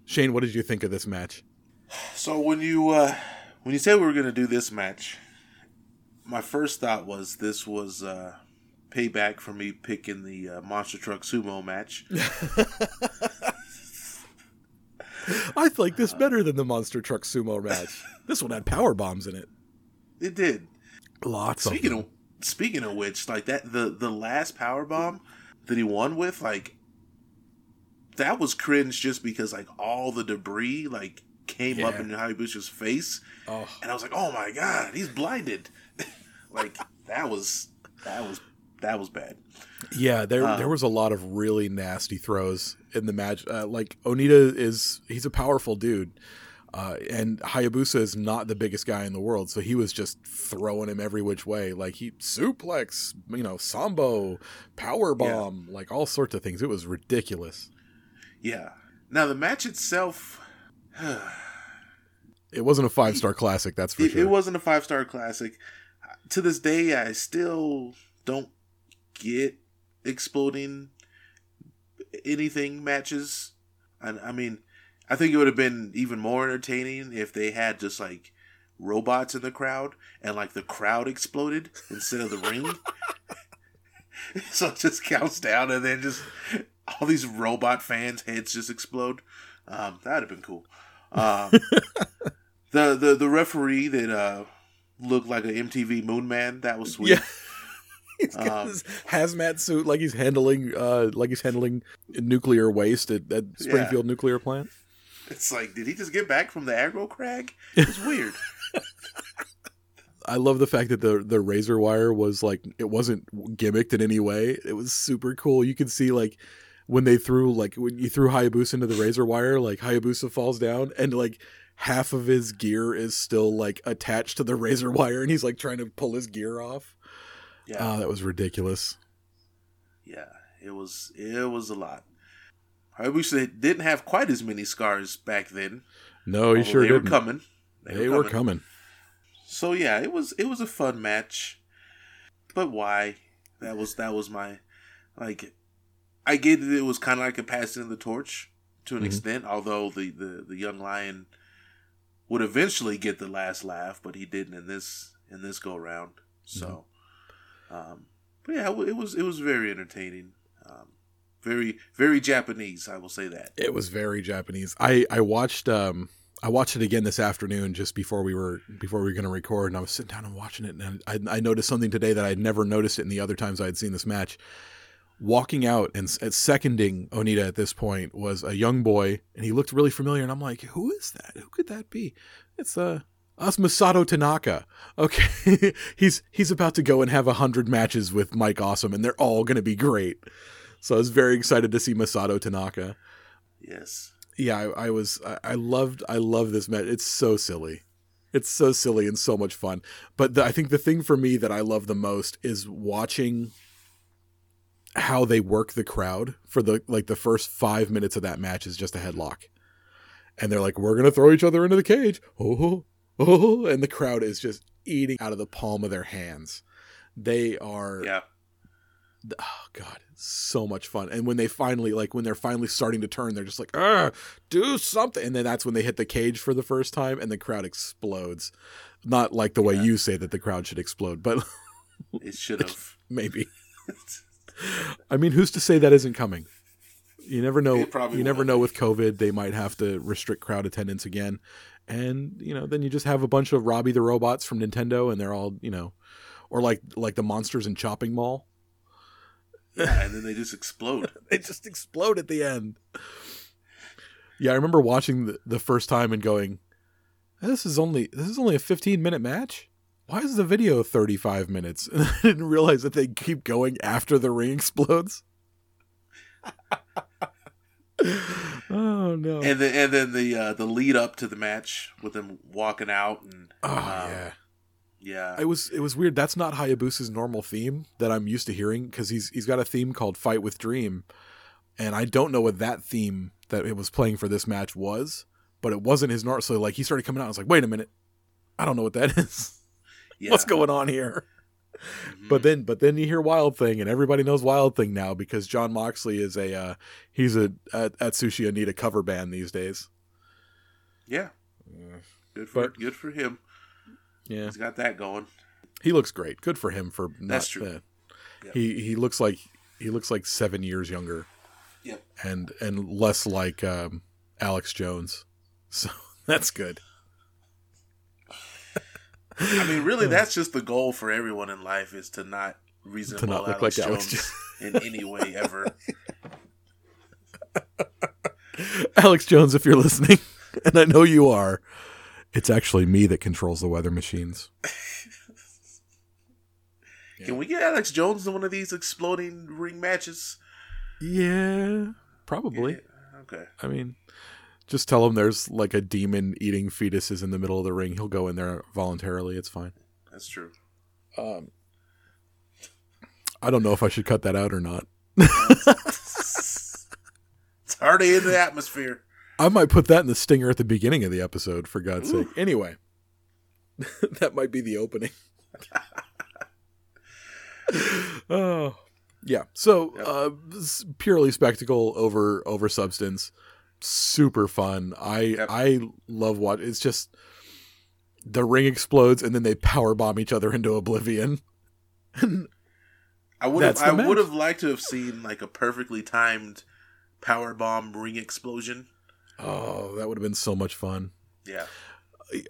Speaker 1: Shane, what did you think of this match?
Speaker 3: So when you uh, when you said we were gonna do this match, my first thought was this was uh, payback for me picking the uh, monster truck sumo match.
Speaker 1: I like this better than the monster truck sumo match. This one had power bombs in it.
Speaker 3: It did.
Speaker 1: Lots
Speaker 3: Speaking
Speaker 1: of
Speaker 3: of speaking of which, like that the the last power bomb that he won with, like that was cringe just because like all the debris like came up
Speaker 1: Yeah.
Speaker 3: in Hayabusa's face,
Speaker 1: Oh,
Speaker 3: and I was like, oh my god, he's blinded. like that was that was that was bad.
Speaker 1: Yeah. There
Speaker 3: Uh,
Speaker 1: there was a lot of really nasty throws in the match. Uh, like Onita is he's a powerful dude. Uh, and Hayabusa is not the biggest guy in the world, so he was just throwing him every which way. Like he suplex, you know, sambo, power bomb, like all sorts of things. It was ridiculous.
Speaker 3: Yeah. Now the match itself,
Speaker 1: It wasn't a five star classic, that's for
Speaker 3: it,
Speaker 1: sure.
Speaker 3: it wasn't a five star classic. To this day, I still don't get exploding anything matches. I, I mean, I think it would have been even more entertaining if they had just like robots in the crowd and like the crowd exploded instead of the ring. so it just counts down and then just all these robot fans' heads just explode. Um, that'd have been cool. Um, the the the referee that uh, looked like an MTV Moon Man that was sweet.
Speaker 1: Yeah. He's got
Speaker 3: Um,
Speaker 1: his hazmat suit like he's handling uh like he's handling nuclear waste at, at Springfield nuclear plant.
Speaker 3: It's like, did he just get back from the aggro crag? It's weird.
Speaker 1: I love the fact that the the razor wire was like it wasn't gimmicked in any way. It was super cool. You could see like when they threw like when you threw Hayabusa into the razor wire, like Hayabusa falls down and like half of his gear is still like attached to the razor wire and he's like trying to pull his gear off.
Speaker 3: Yeah,
Speaker 1: Oh, that was ridiculous.
Speaker 3: yeah. It was it was a lot. I wish they didn't have quite as many scars back then.
Speaker 1: No,
Speaker 3: although
Speaker 1: sure
Speaker 3: they
Speaker 1: didn't.
Speaker 3: were coming.
Speaker 1: They were coming.
Speaker 3: So yeah, it was it was a fun match. But why? That was that was my like I get that it was kind of like a passing of the torch to an
Speaker 1: Mhm.
Speaker 3: extent, although the, the the young lion would eventually get the last laugh, but he didn't in this in this go round. So, um, but yeah, it was it was very entertaining, um, very very Japanese. I will say that.
Speaker 1: It was very Japanese. I I watched um I watched it again this afternoon just before we were before we were going to record, and I was sitting down and watching it, and I, I noticed something today that I'd never noticed it in the other times I had seen this match. Walking out and seconding Onita at this point was a young boy, and he looked really familiar, and I'm like, who is that? Who could that be? It's uh us Masato Tanaka. Okay, he's he's about to go and have a hundred matches with Mike Awesome, and they're all going to be great. So I was very excited to see Masato Tanaka.
Speaker 3: Yes.
Speaker 1: yeah I, I was I, I loved i love this match. It's so silly. It's so silly and so much fun. But the, i think the thing for me that i love the most is watching how they work the crowd for the like the first five minutes of that match is just a headlock. And they're like we're gonna throw each other into the cage. Oh, oh, oh. Oh and the crowd is just eating out of the palm of their hands. They are
Speaker 3: Yeah.
Speaker 1: oh god so much fun. And when they finally like when they're finally starting to turn they're just like do something. And then that's when they hit the cage for the first time and the crowd explodes. Not like the way
Speaker 3: Yeah.
Speaker 1: you say that the crowd should explode but
Speaker 3: It should have.
Speaker 1: maybe. I mean who's to say that isn't coming? You never know you never know with covid they might have to restrict crowd attendance again and you know then you just have a bunch of robbie the robots from nintendo and they're all you know or like like the monsters in chopping mall
Speaker 3: yeah, and then they just explode.
Speaker 1: they just explode at the end. Yeah, I remember watching the, the first time and going, "This is only this is only a 15 minute match. why is the video 35 minutes? And I didn't realize that they keep going after the ring explodes. oh no.
Speaker 3: And then and then the uh, the lead up to the match with them walking out and
Speaker 1: oh
Speaker 3: um,
Speaker 1: yeah.
Speaker 3: yeah
Speaker 1: It was it was weird. That's not Hayabusa's normal theme that I'm used to hearing because he's he's got a theme called Fight with Dream, and I don't know what that theme that it was playing for this match was, but it wasn't his normal. So like he started coming out, I was like, wait a minute, I don't know what that is.
Speaker 3: yeah.
Speaker 1: What's going on here?
Speaker 3: Mhm.
Speaker 1: But then but then you hear Wild Thing, and everybody knows Wild Thing now because Jon Moxley is a uh, he's a Atsushi Onita cover band these days.
Speaker 3: yeah, good for
Speaker 1: But-
Speaker 3: good for him.
Speaker 1: Yeah,
Speaker 3: He's got that going.
Speaker 1: he looks great. Good for him for not.
Speaker 3: That's true.
Speaker 1: uh,
Speaker 3: Yeah.
Speaker 1: He he looks like he looks like seven years younger.
Speaker 3: Yep.
Speaker 1: and and less like um, Alex Jones. So that's good.
Speaker 3: I mean, really, that's just the goal for everyone in life is to not resemble
Speaker 1: To not look
Speaker 3: Alex
Speaker 1: like Alex
Speaker 3: Jones in any way ever.
Speaker 1: Alex Jones, if you're listening, and I know you are, it's actually me that controls the weather machines.
Speaker 3: Can we get Alex Jones in one of these exploding ring matches?
Speaker 1: Yeah, probably.
Speaker 3: Yeah, Okay.
Speaker 1: I mean, just tell him there's like a demon eating fetuses in the middle of the ring. He'll go in there voluntarily. It's fine.
Speaker 3: That's true.
Speaker 1: Um, I don't know if I should cut that out or not.
Speaker 3: It's already in the atmosphere.
Speaker 1: I might put that in the stinger at the beginning of the episode, for God's sake. Anyway, that might be the opening. oh, yeah. So,
Speaker 3: Yep.
Speaker 1: uh, purely spectacle over over substance. Super fun. I
Speaker 3: Yep.
Speaker 1: I love what it's just. The ring explodes and then they power bomb each other into oblivion.
Speaker 3: I would have I would have liked to have seen like a perfectly timed power bomb ring explosion.
Speaker 1: oh, that would have been so much fun.
Speaker 3: Yeah.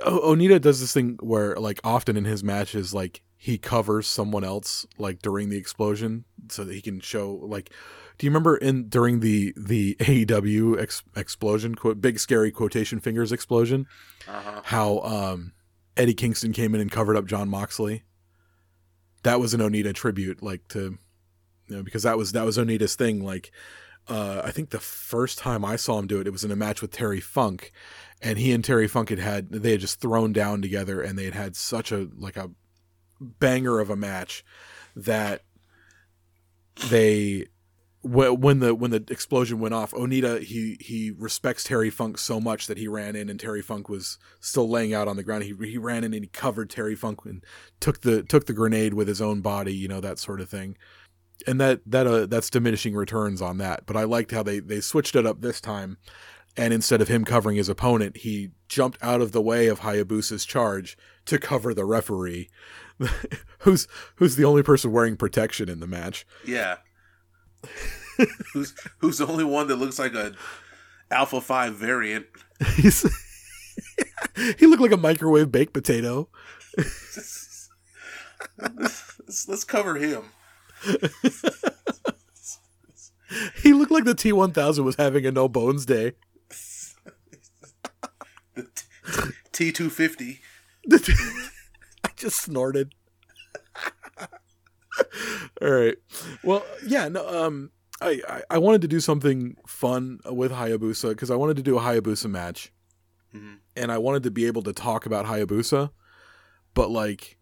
Speaker 1: O- Onita does this thing where, like, often in his matches, like he covers someone else, like during the explosion, so that he can show. Like, do you remember in during the the AEW ex- explosion, quote, big scary quotation fingers explosion,
Speaker 3: Uh-huh.
Speaker 1: how um Eddie Kingston came in and covered up Jon Moxley? That was an Onita tribute, like to, you know, because that was that was Onita's thing. Like, uh, I think the first time I saw him do it, it was in a match with Terry Funk, and he and Terry Funk had had they had just thrown down together, and they had had such a like a banger of a match that they when the when the explosion went off, Onita he he respects Terry Funk so much that he ran in, and Terry Funk was still laying out on the ground. He he ran in and he covered Terry Funk and took the took the grenade with his own body, you know that sort of thing. And that that uh, that's diminishing returns on that. But I liked how they they switched it up this time, and instead of him covering his opponent, he jumped out of the way of Hayabusa's charge to cover the referee, who's who's the only person wearing protection in the match.
Speaker 3: Yeah. who's who's the only one that looks like a Alpha Five variant?
Speaker 1: He's he looked like a microwave baked potato.
Speaker 3: let's, let's cover him.
Speaker 1: He looked like the T one thousand was having a no bones day.
Speaker 3: T two fifty.
Speaker 1: I just snorted. All right. Well, yeah. No. Um. I, I I wanted to do something fun with Hayabusa because I wanted to do a Hayabusa match,
Speaker 3: Mhm.
Speaker 1: and I wanted to be able to talk about Hayabusa, but like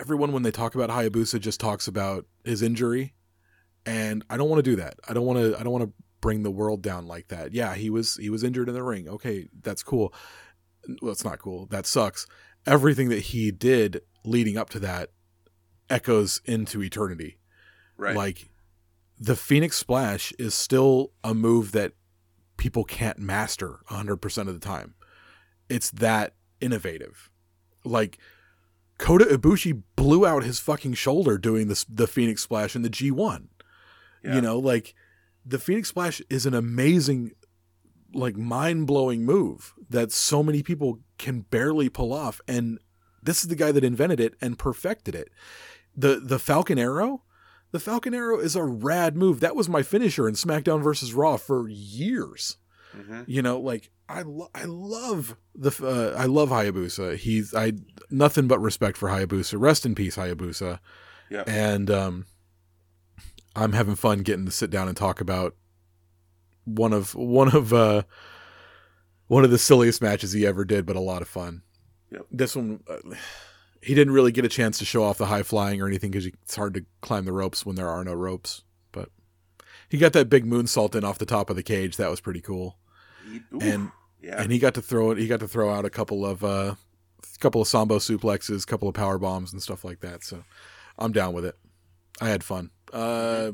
Speaker 1: everyone when they talk about Hayabusa just talks about his injury, and I don't want to do that. I don't want to. I don't want to bring the world down like that. Yeah, he was he was injured in the ring. Okay, that's cool. Well, it's not cool. That sucks. Everything that he did leading up to that echoes into eternity.
Speaker 3: Right.
Speaker 1: Like the Phoenix Splash is still a move that people can't master 100% of the time. It's that innovative. Like Kota Ibushi blew out his fucking shoulder doing this the Phoenix Splash in the G1.
Speaker 3: Yeah.
Speaker 1: You know, like the Phoenix Splash is an amazing like mind-blowing move that so many people can barely pull off and this is the guy that invented it and perfected it. The the Falcon Arrow, the Falcon Arrow is a rad move. That was my finisher in SmackDown versus Raw for years.
Speaker 3: Mhm.
Speaker 1: You know, like I lo- I love the uh, I love Hayabusa. He's I nothing but respect for Hayabusa. Rest in peace, Hayabusa.
Speaker 3: Yeah.
Speaker 1: And um, I'm having fun getting to sit down and talk about one of one of uh, one of the silliest matches he ever did, but a lot of fun.
Speaker 3: Yep.
Speaker 1: This one, uh, he didn't really get a chance to show off the high flying or anything because it's hard to climb the ropes when there are no ropes. But he got that big moonsault in off the top of the cage. That was pretty cool.
Speaker 3: Ooh,
Speaker 1: And
Speaker 3: yeah,
Speaker 1: and he got to throw it. He got to throw out a couple of uh, couple of sambo suplexes, couple of power bombs, and stuff like that. So I'm down with it. I had fun. Uh,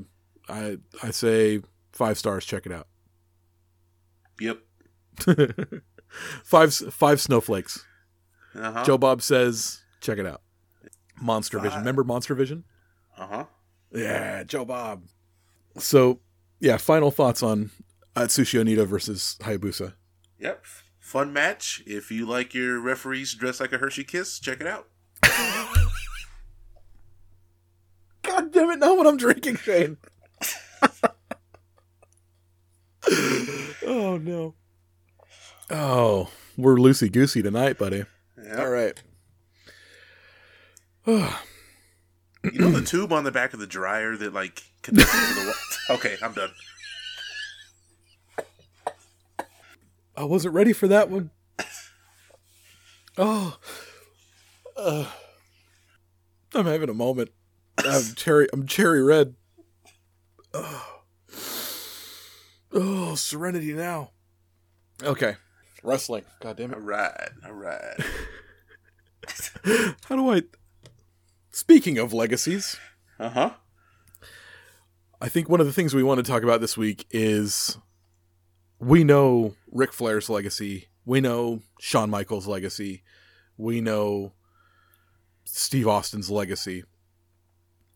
Speaker 1: I I say five stars. Check it out.
Speaker 3: yep.
Speaker 1: five five snowflakes.
Speaker 3: Uh-huh.
Speaker 1: Joe Bob says, check it out. Monster Vision. Remember Monster Vision?
Speaker 3: Uh-huh.
Speaker 1: Yeah, Joe Bob. So, yeah, final thoughts on Atsushi Onita versus Hayabusa.
Speaker 3: Yep. Fun match. If you like your referees dressed like a Hershey Kiss, check it out.
Speaker 1: God damn it, not what I'm drinking, Shane. oh, no. Oh, we're loosey goosey tonight, buddy.
Speaker 3: Yep.
Speaker 1: All right.
Speaker 3: You know the tube on the back of the dryer that like connects to the wall? Okay, I'm done.
Speaker 1: I wasn't ready for that one. Oh, uh, I'm having a moment. I'm cherry. I'm cherry red. Oh, oh, serenity now. Okay, wrestling. God damn it.
Speaker 3: right, all right.
Speaker 1: How do I? Speaking of legacies,
Speaker 3: Uh huh.
Speaker 1: I think one of the things we want to talk about this week is we know Ric Flair's legacy. We know Shawn Michaels' legacy. We know Steve Austin's legacy.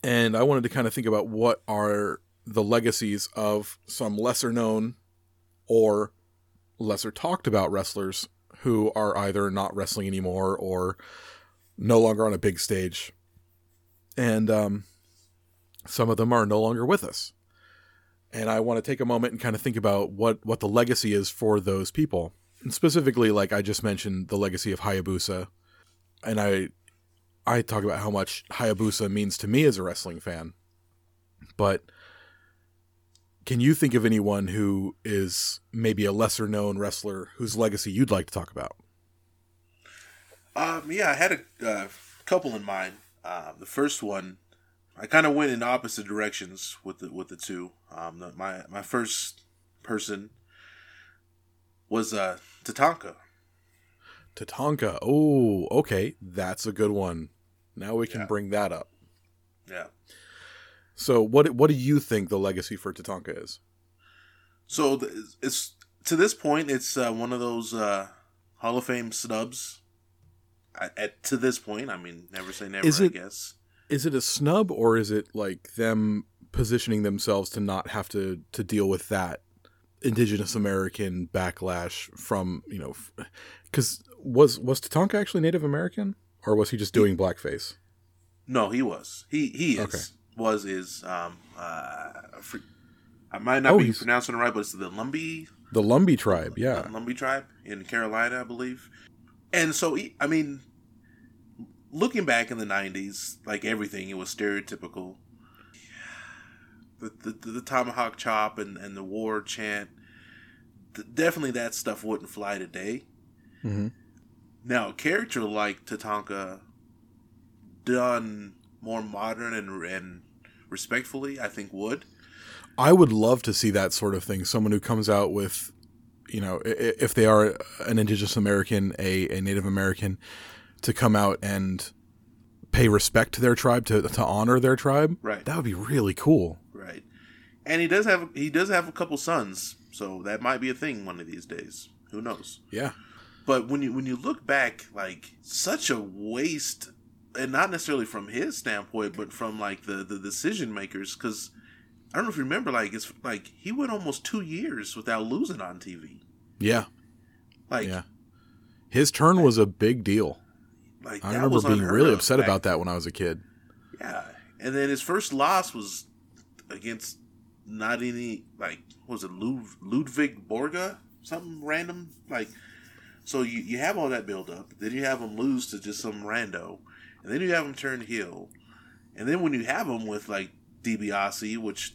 Speaker 1: And I wanted to kind of think about what are the legacies of some lesser known or lesser talked about wrestlers who are either not wrestling anymore or no longer on a big stage. And um, some of them are no longer with us and I want to take a moment and kind of think about what what the legacy is for those people. And specifically, like I just mentioned, the legacy of Hayabusa, and I I talk about how much Hayabusa means to me as a wrestling fan. But can you think of anyone who is maybe a lesser known wrestler whose legacy you'd like to talk about?
Speaker 3: Um, yeah, I had a uh, couple in mind. Um, the first one, I kind of went in opposite directions with the with the two. Um, the, my my first person was uh Tatanka.
Speaker 1: Tatanka. Oh, okay, that's a good one. Now we can
Speaker 3: Yeah.
Speaker 1: bring that up.
Speaker 3: Yeah.
Speaker 1: So, what what do you think the legacy for Tatanka is?
Speaker 3: So the, it's to this point, it's uh, one of those uh, Hall of Fame snubs. At, at to this point, I mean, never say never.
Speaker 1: Is
Speaker 3: I
Speaker 1: it-
Speaker 3: guess.
Speaker 1: is it a snub or is it like them positioning themselves to not have to to deal with that indigenous american backlash from you know because was was tatanka actually native american or was he just doing blackface
Speaker 3: No, he was. He he is
Speaker 1: Okay.
Speaker 3: was is um uh fr- I might not
Speaker 1: Oh,
Speaker 3: be
Speaker 1: he's-
Speaker 3: pronouncing it right, but it's the Lumbee
Speaker 1: the lumbee tribe yeah
Speaker 3: Lumbee tribe in Carolina, I believe. And so he, I mean, looking back in the '90s, like everything, it was stereotypical. The the, the tomahawk chop and, and the war chant, th- definitely that stuff wouldn't fly today.
Speaker 1: hmm
Speaker 3: Now, a character like Tatanka, done more modern and and respectfully, I think would.
Speaker 1: i would love to see that sort of thing someone who comes out with you know if they are an indigenous american a, a native american to come out and pay respect to their tribe to, to honor their tribe
Speaker 3: Right.
Speaker 1: that would be really cool
Speaker 3: Right. And he does have he does have a couple sons, so that might be a thing one of these days. Who knows?
Speaker 1: yeah
Speaker 3: But when you when you look back, like such a waste, and not necessarily from his standpoint, but from like the the decision makers, because I don't know if you remember, like it's like he went almost two years without losing on TV.
Speaker 1: yeah
Speaker 3: Like
Speaker 1: yeah. His turn was a big deal.
Speaker 3: Like
Speaker 1: I remember
Speaker 3: was
Speaker 1: being really upset
Speaker 3: back
Speaker 1: about that when I was a kid.
Speaker 3: Yeah, and then his first loss was against not any like was it Lud- Ludwig Borga? something random like. So you, you have all that build up, then you have him lose to just some rando, and then you have him turn heel, and then when you have him with like DiBiase, which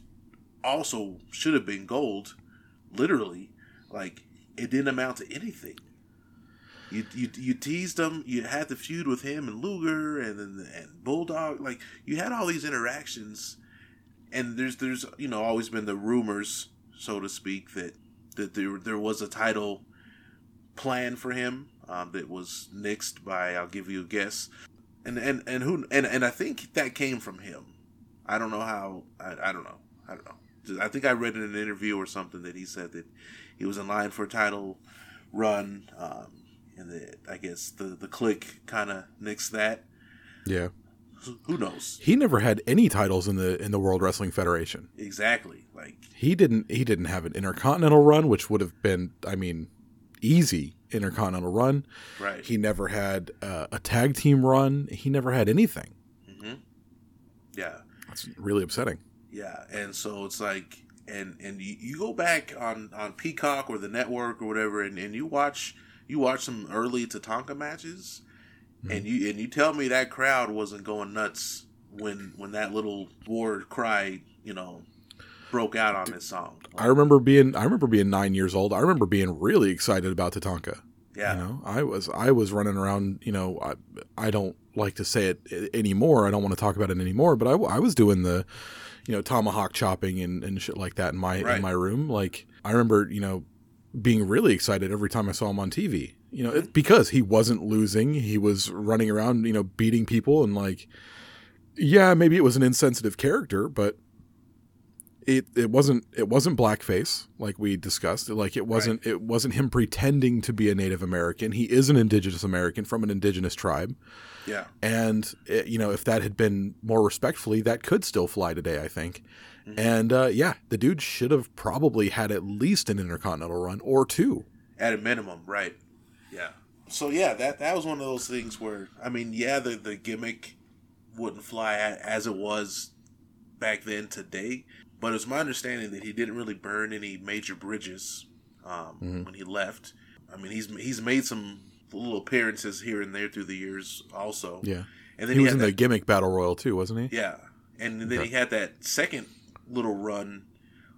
Speaker 3: also should have been gold, literally, like it didn't amount to anything. You, you, you teased him. You had the feud with him and Luger and then and Bulldog. Like you had all these interactions, and there's there's you know always been the rumors, so to speak, that that there there was a title plan for him um, that was nixed by I'll give you a guess, and and and who and and I think that came from him. I don't know how. I, I don't know. I don't know. I think I read in an interview or something that he said that he was in line for a title run, um, and I guess the the Kliq kind of nixed that.
Speaker 1: Yeah.
Speaker 3: Who knows?
Speaker 1: He never had any titles in the in the World Wrestling Federation.
Speaker 3: Exactly. Like
Speaker 1: he didn't he didn't have an intercontinental run, which would have been, I mean, easy intercontinental run.
Speaker 3: Right.
Speaker 1: He never had uh, a tag team run. He never had anything.
Speaker 3: Mm-hmm. Yeah.
Speaker 1: That's really upsetting.
Speaker 3: Yeah, and so it's like, and and you, you go back on on Peacock or the network or whatever, and, and you watch you watch some early Tatanka matches, mm-hmm. and you and you tell me that crowd wasn't going nuts when when that little war cry, you know, broke out on this song.
Speaker 1: I remember being I remember being nine years old. I remember being really excited about Tatanka.
Speaker 3: Yeah,
Speaker 1: you know, I was I was running around. You know, I I don't like to say it anymore. I don't want to talk about it anymore. But I, I was doing the, you know, tomahawk chopping and, and shit like that in my
Speaker 3: right.
Speaker 1: in my room. Like I remember, you know, being really excited every time I saw him on TV. You know, it, because he wasn't losing. He was running around, you know, beating people and like, yeah, maybe it was an insensitive character, but it it wasn't it wasn't blackface like we discussed like it wasn't right. it wasn't him pretending to be a native american he is an indigenous american from an indigenous tribe
Speaker 3: yeah
Speaker 1: and it, you know if that had been more respectfully that could still fly today i think mm-hmm. and uh, yeah the dude should have probably had at least an intercontinental run or two
Speaker 3: at a minimum right yeah so yeah that that was one of those things where i mean yeah the the gimmick wouldn't fly as it was back then today but it's my understanding that he didn't really burn any major bridges um, mm-hmm. when he left. I mean, he's he's made some little appearances here and there through the years, also.
Speaker 1: Yeah, and then he, he was in that, the gimmick battle royal too, wasn't he?
Speaker 3: Yeah, and then okay. he had that second little run.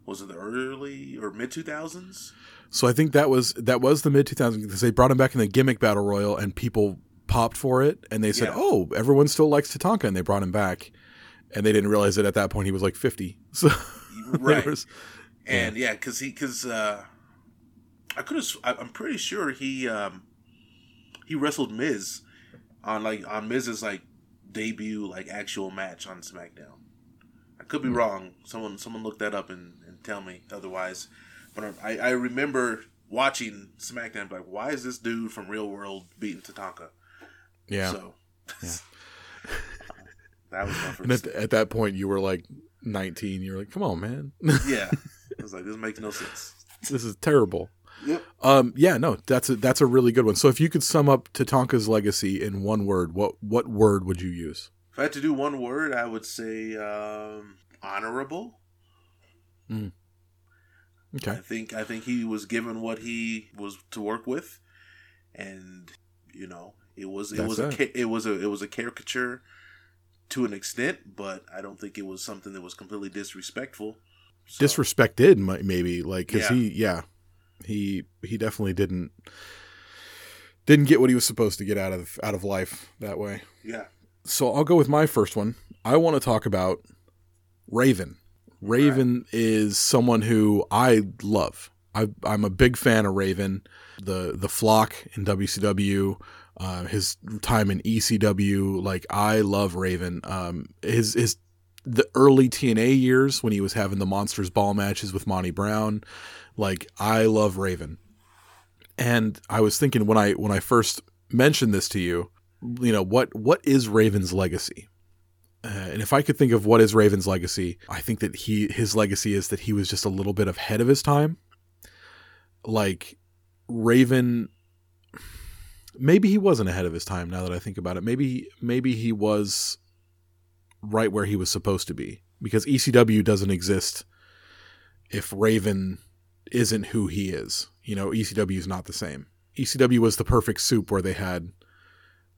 Speaker 3: Was it the early or mid two thousands?
Speaker 1: So I think that was that was the mid two thousands because they brought him back in the gimmick battle royal and people popped for it and they said, yeah. "Oh, everyone still likes Tatanka," and they brought him back and they didn't realize that at that point he was like 50 so
Speaker 3: right was, and yeah because yeah, he because uh i could have i'm pretty sure he um he wrestled miz on like on miz's like debut like actual match on smackdown could be wrong someone someone look that up and, and tell me otherwise but i i remember watching smackdown like why is this dude from real world beating tatanka
Speaker 1: yeah
Speaker 3: so
Speaker 1: yeah
Speaker 3: That was my first.
Speaker 1: And at, at, that point, you were like 19. You were like, come on, man.
Speaker 3: yeah. I was like, this makes no sense.
Speaker 1: This is terrible.
Speaker 3: Yep.
Speaker 1: Um, yeah, no, that's a that's a really good one. So if you could sum up Tatanka's legacy in one word, what what word would you use?
Speaker 3: If I had to do one word, I would say um, honorable.
Speaker 1: Mm. Okay. I
Speaker 3: think I think he was given what he was to work with, and you know it was it that's was it. a it was a it was a caricature to an extent, but I don't think it was something that was completely disrespectful.
Speaker 1: So. Disrespected, maybe like because yeah. he, yeah, he he definitely didn't didn't get what he was supposed to get out of out of life that way.
Speaker 3: Yeah.
Speaker 1: So I'll go with my first one. I want to talk about Raven. Raven right. is someone who I love. I, I'm a big fan of Raven. The the flock in WCW, uh, his time in ECW. Like I love Raven. Um, his his the early TNA years when he was having the Monsters Ball matches with Monty Brown. Like I love Raven. And I was thinking when I when I first mentioned this to you, you know what what is Raven's legacy? Uh, and if I could think of what is Raven's legacy, I think that he his legacy is that he was just a little bit ahead of his time. Like Raven maybe he wasn't ahead of his time now that I think about it. Maybe maybe he was right where he was supposed to be because ECW doesn't exist if Raven isn't who he is. You know, ECW is not the same. ECW was the perfect soup where they had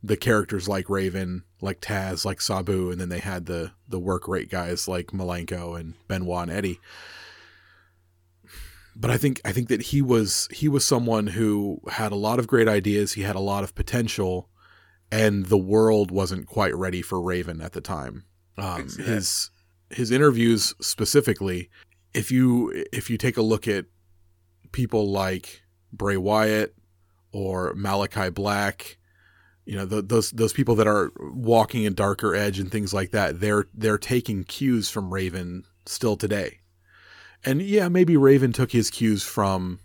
Speaker 1: the characters like Raven, like Taz, like Sabu, and then they had the the work rate guys like Malenko and Benoit and Eddie. But I think I think that he was he was someone who had a lot of great ideas. He had a lot of potential, and the world wasn't quite ready for Raven at the time. Um, his his interviews specifically, if you if you take a look at people like Bray Wyatt or Malachi Black, you know the, those those people that are walking a darker edge and things like that. They're they're taking cues from Raven still today, and yeah, maybe Raven took his cues from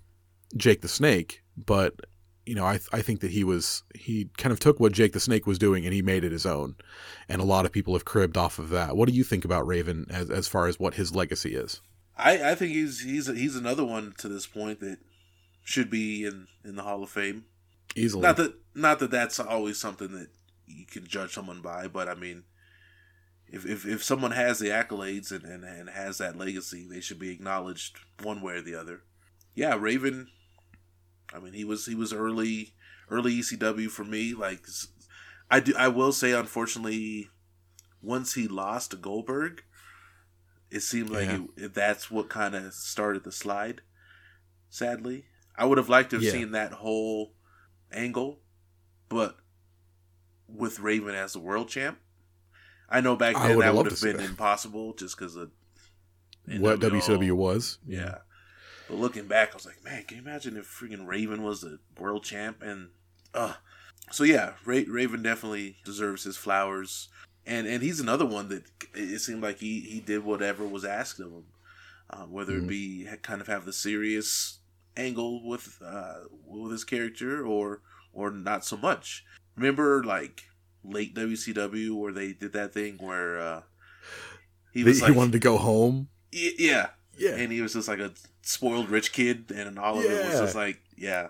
Speaker 1: Jake the Snake, but you know I I think that he was he kind of took what Jake the Snake was doing and he made it his own, and a lot of people have cribbed off of that. What do you think about Raven as as far as what his legacy is?
Speaker 3: I, I think he's he's he's another one to this point that should be in, in the Hall of Fame.
Speaker 1: Easily.
Speaker 3: Not that not that that's always something that you can judge someone by, but I mean, if if, if someone has the accolades and, and, and has that legacy, they should be acknowledged one way or the other. Yeah, Raven. I mean, he was he was early early ECW for me. Like, I do I will say, unfortunately, once he lost to Goldberg, it seemed like
Speaker 1: Yeah.
Speaker 3: it, that's what kind of started the slide. Sadly, I would have liked to have
Speaker 1: Yeah.
Speaker 3: seen that whole angle, but with Raven as the world champ. I know back then that would have been impossible just because of
Speaker 1: what. WCW was.
Speaker 3: Yeah. But looking back, I was like, man, can you imagine if freaking Raven was the world champ? And uh so yeah, Ra- Raven definitely deserves his flowers, and and he's another one that it seemed like he he did whatever was asked of him, uh, whether
Speaker 1: Mhm.
Speaker 3: it be kind of have the serious angle with uh with his character or or not so much. Remember like late WCW where they did that thing where uh he was
Speaker 1: he
Speaker 3: like
Speaker 1: wanted to go home.
Speaker 3: Y- yeah
Speaker 1: Yeah.
Speaker 3: and he was just like a spoiled rich kid, and all of it was just like, yeah,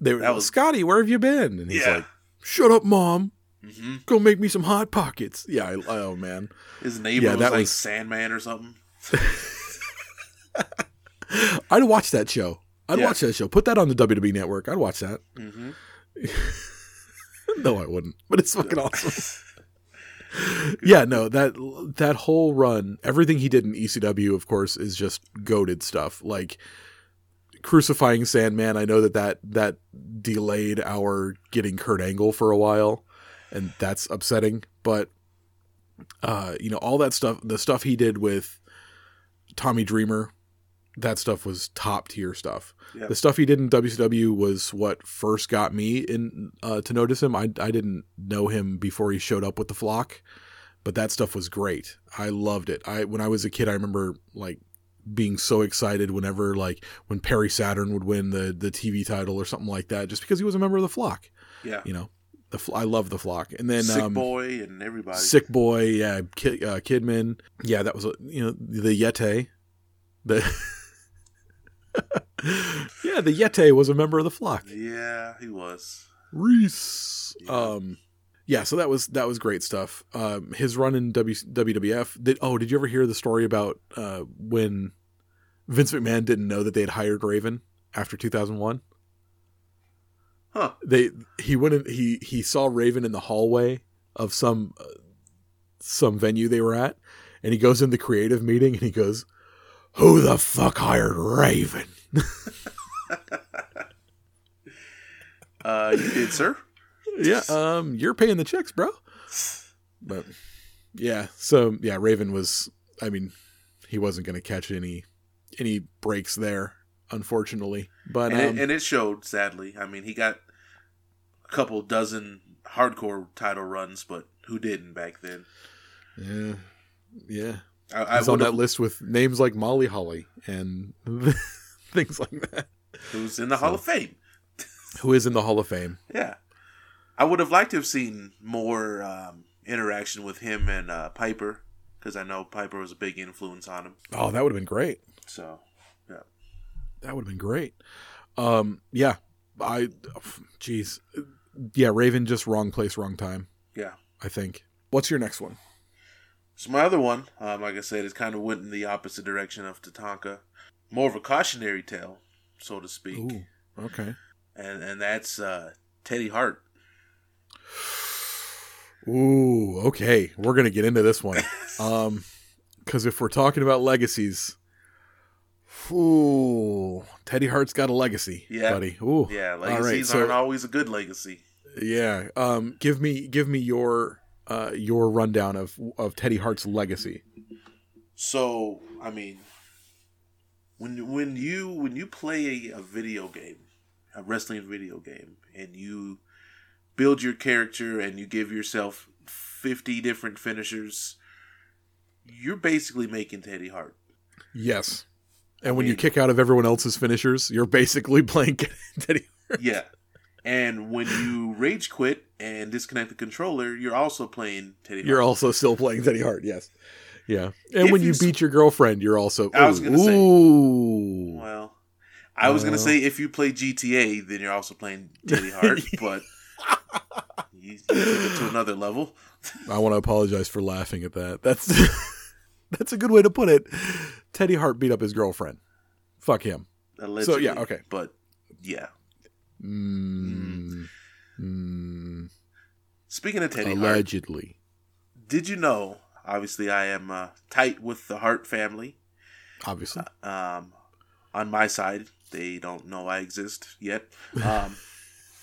Speaker 1: They were
Speaker 3: That was-
Speaker 1: Scotty, where have you been? And he's
Speaker 3: yeah.
Speaker 1: like, "Shut up, mom.
Speaker 3: hmm
Speaker 1: Go make me some hot pockets." Yeah, I, oh man,
Speaker 3: His neighbor
Speaker 1: Yeah,
Speaker 3: was
Speaker 1: that
Speaker 3: like
Speaker 1: was-
Speaker 3: Sandman or something.
Speaker 1: I'd watch that show. I'd
Speaker 3: Yeah.
Speaker 1: watch that show. Put that on the WWE network. I'd watch that.
Speaker 3: hmm
Speaker 1: no, I wouldn't. But it's fucking awesome. yeah, no that that whole run, everything he did in ECW, of course, is just goaded stuff. Like crucifying Sandman. I know that that that delayed our getting Kurt Angle for a while, and that's upsetting. But uh, you know, all that stuff, the stuff he did with Tommy Dreamer, that stuff was top tier stuff.
Speaker 3: Yep.
Speaker 1: The stuff he did in WCW was what first got me in uh, to notice him. I I didn't know him before he showed up with the flock, but that stuff was great. I loved it. I when I was a kid, I remember like being so excited whenever like when Perry Saturn would win the the TV title or something like that, just because he was a member of the flock.
Speaker 3: Yeah,
Speaker 1: You know, the Fl- I love the flock. And then
Speaker 3: Sick
Speaker 1: um,
Speaker 3: Boy and everybody.
Speaker 1: Sick Boy, yeah, Kid, uh, Kidman, yeah, that was you know the Yeti, the yeah the Yeti was a member of the flock.
Speaker 3: Yeah, he was.
Speaker 1: Reis.
Speaker 3: Yeah.
Speaker 1: Um, yeah, so that was that was great stuff. Um, his run in w, WWF. Did oh, did you ever hear the story about uh, when Vince McMahon didn't know that they had hired Raven after two thousand one?
Speaker 3: Huh.
Speaker 1: They he went in, he he saw Raven in the hallway of some uh, some venue they were at, and he goes in the creative meeting and he goes, "Who the fuck hired Raven?"
Speaker 3: Uh, you did, sir.
Speaker 1: yeah, um, you're paying the checks, bro. But yeah, so yeah, Raven was. I mean, he wasn't going to catch any any breaks there, unfortunately. But
Speaker 3: And,
Speaker 1: um,
Speaker 3: it, and it showed. Sadly, I mean, he got a couple dozen hardcore title runs, but who didn't back then?
Speaker 1: yeah, yeah,
Speaker 3: I, I
Speaker 1: he's on that list with names like Molly Holly and things like that.
Speaker 3: Who's in the Hall of Fame?
Speaker 1: Who is in the Hall of Fame?
Speaker 3: Yeah, I would have liked to have seen more um, interaction with him and uh, Piper because I know Piper was a big influence on him.
Speaker 1: Oh, that would have been great.
Speaker 3: So yeah,
Speaker 1: That would have been great. Um, yeah, I, jeez, yeah, Raven just wrong place, wrong time.
Speaker 3: yeah.
Speaker 1: I think. What's your next one?
Speaker 3: So my other one, um, like I said, is kind of went in the opposite direction of Tatanka. More of a cautionary tale, so to speak.
Speaker 1: Ooh. Okay.
Speaker 3: and and that's uh, Teddy Hart.
Speaker 1: Ooh, okay. We're gonna get into this one. Um, because if we're talking about legacies, ooh, Teddy Hart's got a legacy,
Speaker 3: Yeah.
Speaker 1: buddy. Ooh,
Speaker 3: Yeah,
Speaker 1: All right,
Speaker 3: legacies
Speaker 1: so-
Speaker 3: aren't always a good legacy.
Speaker 1: yeah. Um, give me, give me your, uh, your rundown of of Teddy Hart's legacy.
Speaker 3: So, I mean, when when you when you play a, a video game, a wrestling video game, and you build your character and you give yourself fifty different finishers, you're basically making Teddy Hart.
Speaker 1: Yes. And when
Speaker 3: mean-
Speaker 1: you kick out of everyone else's finishers, you're basically playing Teddy.
Speaker 3: Yeah. And when you rage quit and disconnect the controller, you're also playing Teddy Hart.
Speaker 1: You're also still playing Teddy Hart. Yes. Yeah. And
Speaker 3: If
Speaker 1: when
Speaker 3: you
Speaker 1: you beat your girlfriend, you're also.
Speaker 3: I was gonna say- Well, I was gonna
Speaker 1: Uh.
Speaker 3: say if you play GTA, then you're also playing Teddy Hart, but you, you took it to another level.
Speaker 1: I want to apologize for laughing at that. That's that's a good way to put it. Teddy Hart beat up his girlfriend. Fuck him.
Speaker 3: Allegedly.
Speaker 1: yeah, okay.
Speaker 3: But yeah.
Speaker 1: Mm, mm,
Speaker 3: Speaking of Teddy Hart,
Speaker 1: allegedly.
Speaker 3: did you know? Obviously, I am uh, tight with the Hart family.
Speaker 1: Obviously.
Speaker 3: Um, on my side, they don't know I exist yet. Um,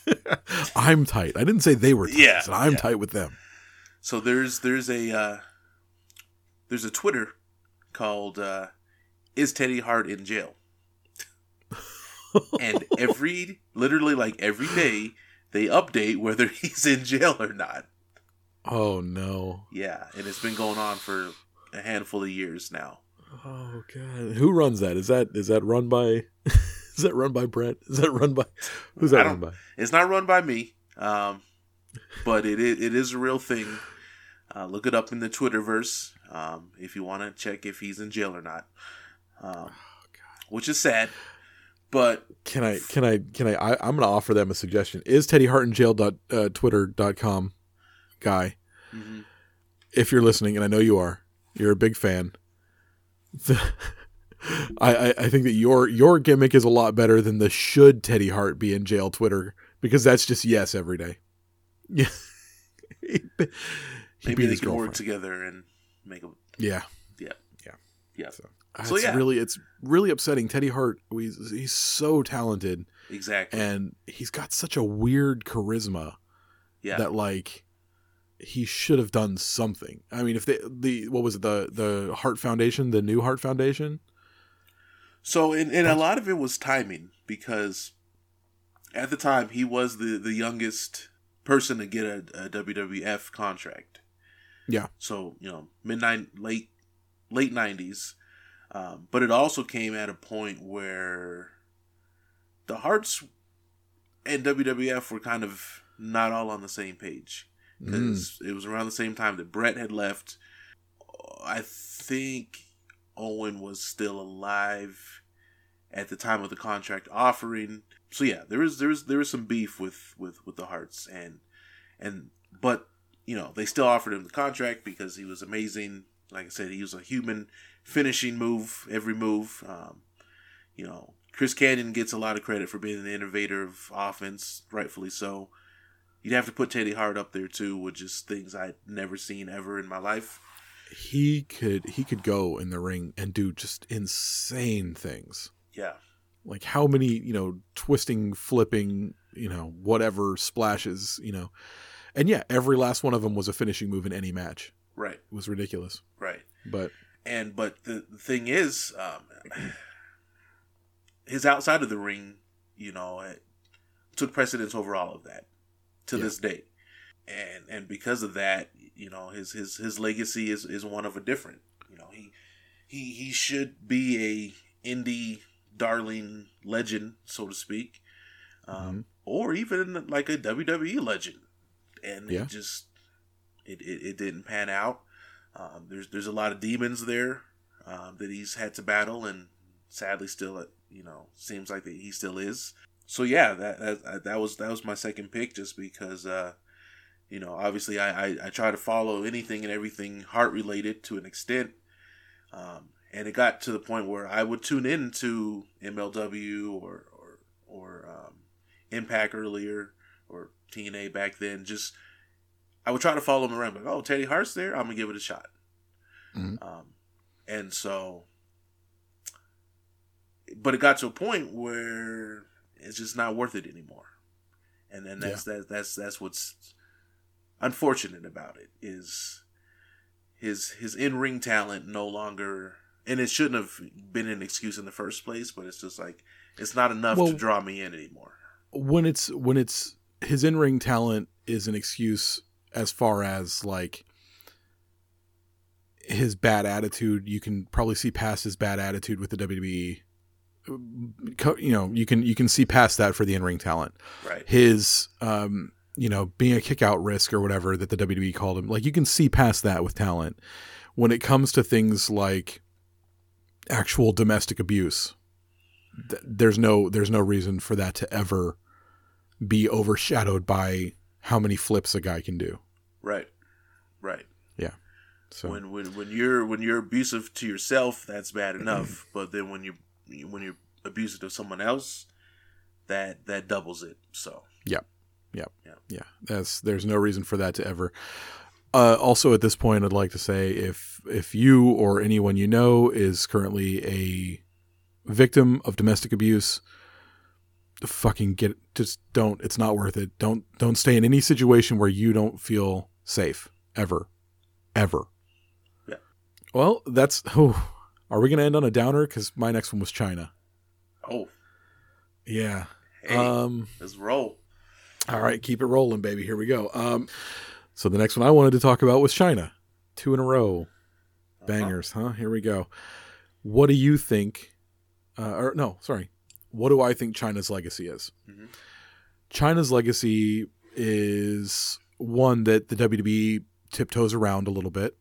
Speaker 1: I'm tight. I didn't say they were tight.
Speaker 3: Yeah,
Speaker 1: I'm
Speaker 3: yeah.
Speaker 1: tight with them.
Speaker 3: so there's there's a uh, there's a Twitter called uh, "Is Teddy Hart in Jail?" And every literally like every day they update whether he's in jail or not.
Speaker 1: Oh no.
Speaker 3: Yeah, and it's been going on for a handful of years now.
Speaker 1: Oh god. Who runs that? Is that is that run by is that run by Brett? Is that run by who's that run by?
Speaker 3: It's not run by me, um, but it is, it is a real thing. Uh, look it up in the Twitterverse um, if you want to check if he's in jail or not. Um, which is sad, but
Speaker 1: Can I can I can I, I I'm gonna offer them a suggestion. Is Teddy Hart in jail dot uh, twitter dot com guy?
Speaker 3: mhm,
Speaker 1: if you're listening, and I know you are, you're a big fan. I, I I think that your your gimmick is a lot better than the should Teddy Hart be in jail Twitter because that's just yes every day. Yeah, he, he
Speaker 3: maybe they can work together and make a
Speaker 1: Yeah,
Speaker 3: yeah
Speaker 1: Yeah.
Speaker 3: yeah
Speaker 1: so,
Speaker 3: So,
Speaker 1: it's
Speaker 3: yeah.
Speaker 1: really it's really upsetting. Teddy Hart, he's, he's so talented
Speaker 3: exactly
Speaker 1: and he's got such a weird charisma
Speaker 3: yeah
Speaker 1: that like he should have done something. I mean, if they the what was it the the Hart Foundation, the new Hart Foundation?
Speaker 3: So, and, and a lot of it was timing because at the time he was the, the youngest person to get a, a WWF contract.
Speaker 1: Yeah.
Speaker 3: So you know, midnight, late late nineties, um, but it also came at a point where the Harts and WWF were kind of not all on the same page
Speaker 1: Mm.
Speaker 3: it was around the same time that Brett had left. I think Owen was still alive at the time of the contract offering. So yeah, there was there was there was some beef with with with the Harts and and but you know they still offered him the contract because he was amazing. Like I said, he was a human finishing move every move. Um, you know, Chris Kanyon gets a lot of credit for being an innovator of offense, rightfully so. You'd have to put Teddy Hart up there too, with just things I'd never seen ever in my life.
Speaker 1: He could he could go in the ring and do just insane things.
Speaker 3: Yeah,
Speaker 1: Like how many you know twisting, flipping, you know whatever splashes, you know, and yeah, every last one of them was a finishing move in any match.
Speaker 3: right,
Speaker 1: It was ridiculous,
Speaker 3: right.
Speaker 1: but
Speaker 3: And but the, the thing is, um, his outside of the ring, you know, it took precedence over all of that to
Speaker 1: Yeah.
Speaker 3: this day, and and because of that, you know, his his his legacy is is one of a different. You know, he he he should be a indie darling legend, so to speak, um, or even like a WWE legend, and
Speaker 1: Yeah.
Speaker 3: it just it, it, it didn't pan out. Um, there's there's a lot of demons there um, that he's had to battle, and sadly, still, uh, you know, seems like that he still is. So yeah, that that, that was that was my second pick, just because, uh, you know, obviously I, I I try to follow anything and everything Hart related to an extent, um, and it got to the point where I would tune in to MLW or or or um, Impact earlier or TNA back then. Just I would try to follow him around. Like, oh, Teddy Hart's there. I'm gonna give it a shot.
Speaker 1: Mhm.
Speaker 3: Um, and so, but it got to a point where it's just not worth it anymore. And then that's that that's that's what's unfortunate about it is his his in ring talent no longer and it shouldn't have been an excuse in the first place, but it's just like it's not enough
Speaker 1: Well-
Speaker 3: to draw me in anymore.
Speaker 1: when it's when it's his in-ring talent is an excuse as far as like his bad attitude you can probably see past his bad attitude with the WWE you know you can you can see past that for the in-ring talent.
Speaker 3: Right.
Speaker 1: his um you know being a kick out risk or whatever that the WWE called him like you can see past that with talent. When it comes to things like actual domestic abuse th- there's no there's no reason for that to ever be overshadowed by how many flips a guy can do
Speaker 3: Right. Right. Yeah.
Speaker 1: So
Speaker 3: When when when you're when you're abusive to yourself, that's bad enough. but then when you when you're abusive to someone else, that that doubles it. So
Speaker 1: yeah Yeah. that's there's no reason for that to ever uh, also at this point i'd like to say if if you or anyone you know is currently a victim of domestic abuse fucking get just don't it's not worth it don't don't stay in any situation where you don't feel safe ever ever
Speaker 3: Yeah.
Speaker 1: well that's oh are we gonna end on a downer because my next one was chyna
Speaker 3: oh
Speaker 1: yeah
Speaker 3: hey,
Speaker 1: um
Speaker 3: let's roll.
Speaker 1: All right, keep it rolling, baby. Here we go. Um, so the next one I wanted to talk about was Chyna. Two in a row,
Speaker 3: Uh-huh.
Speaker 1: bangers, huh? Here we go. What do you think? Uh, or no, sorry. What do I think Chyna's legacy is?
Speaker 3: Mhm.
Speaker 1: Chyna's legacy is one that the WWE tiptoes around a little bit.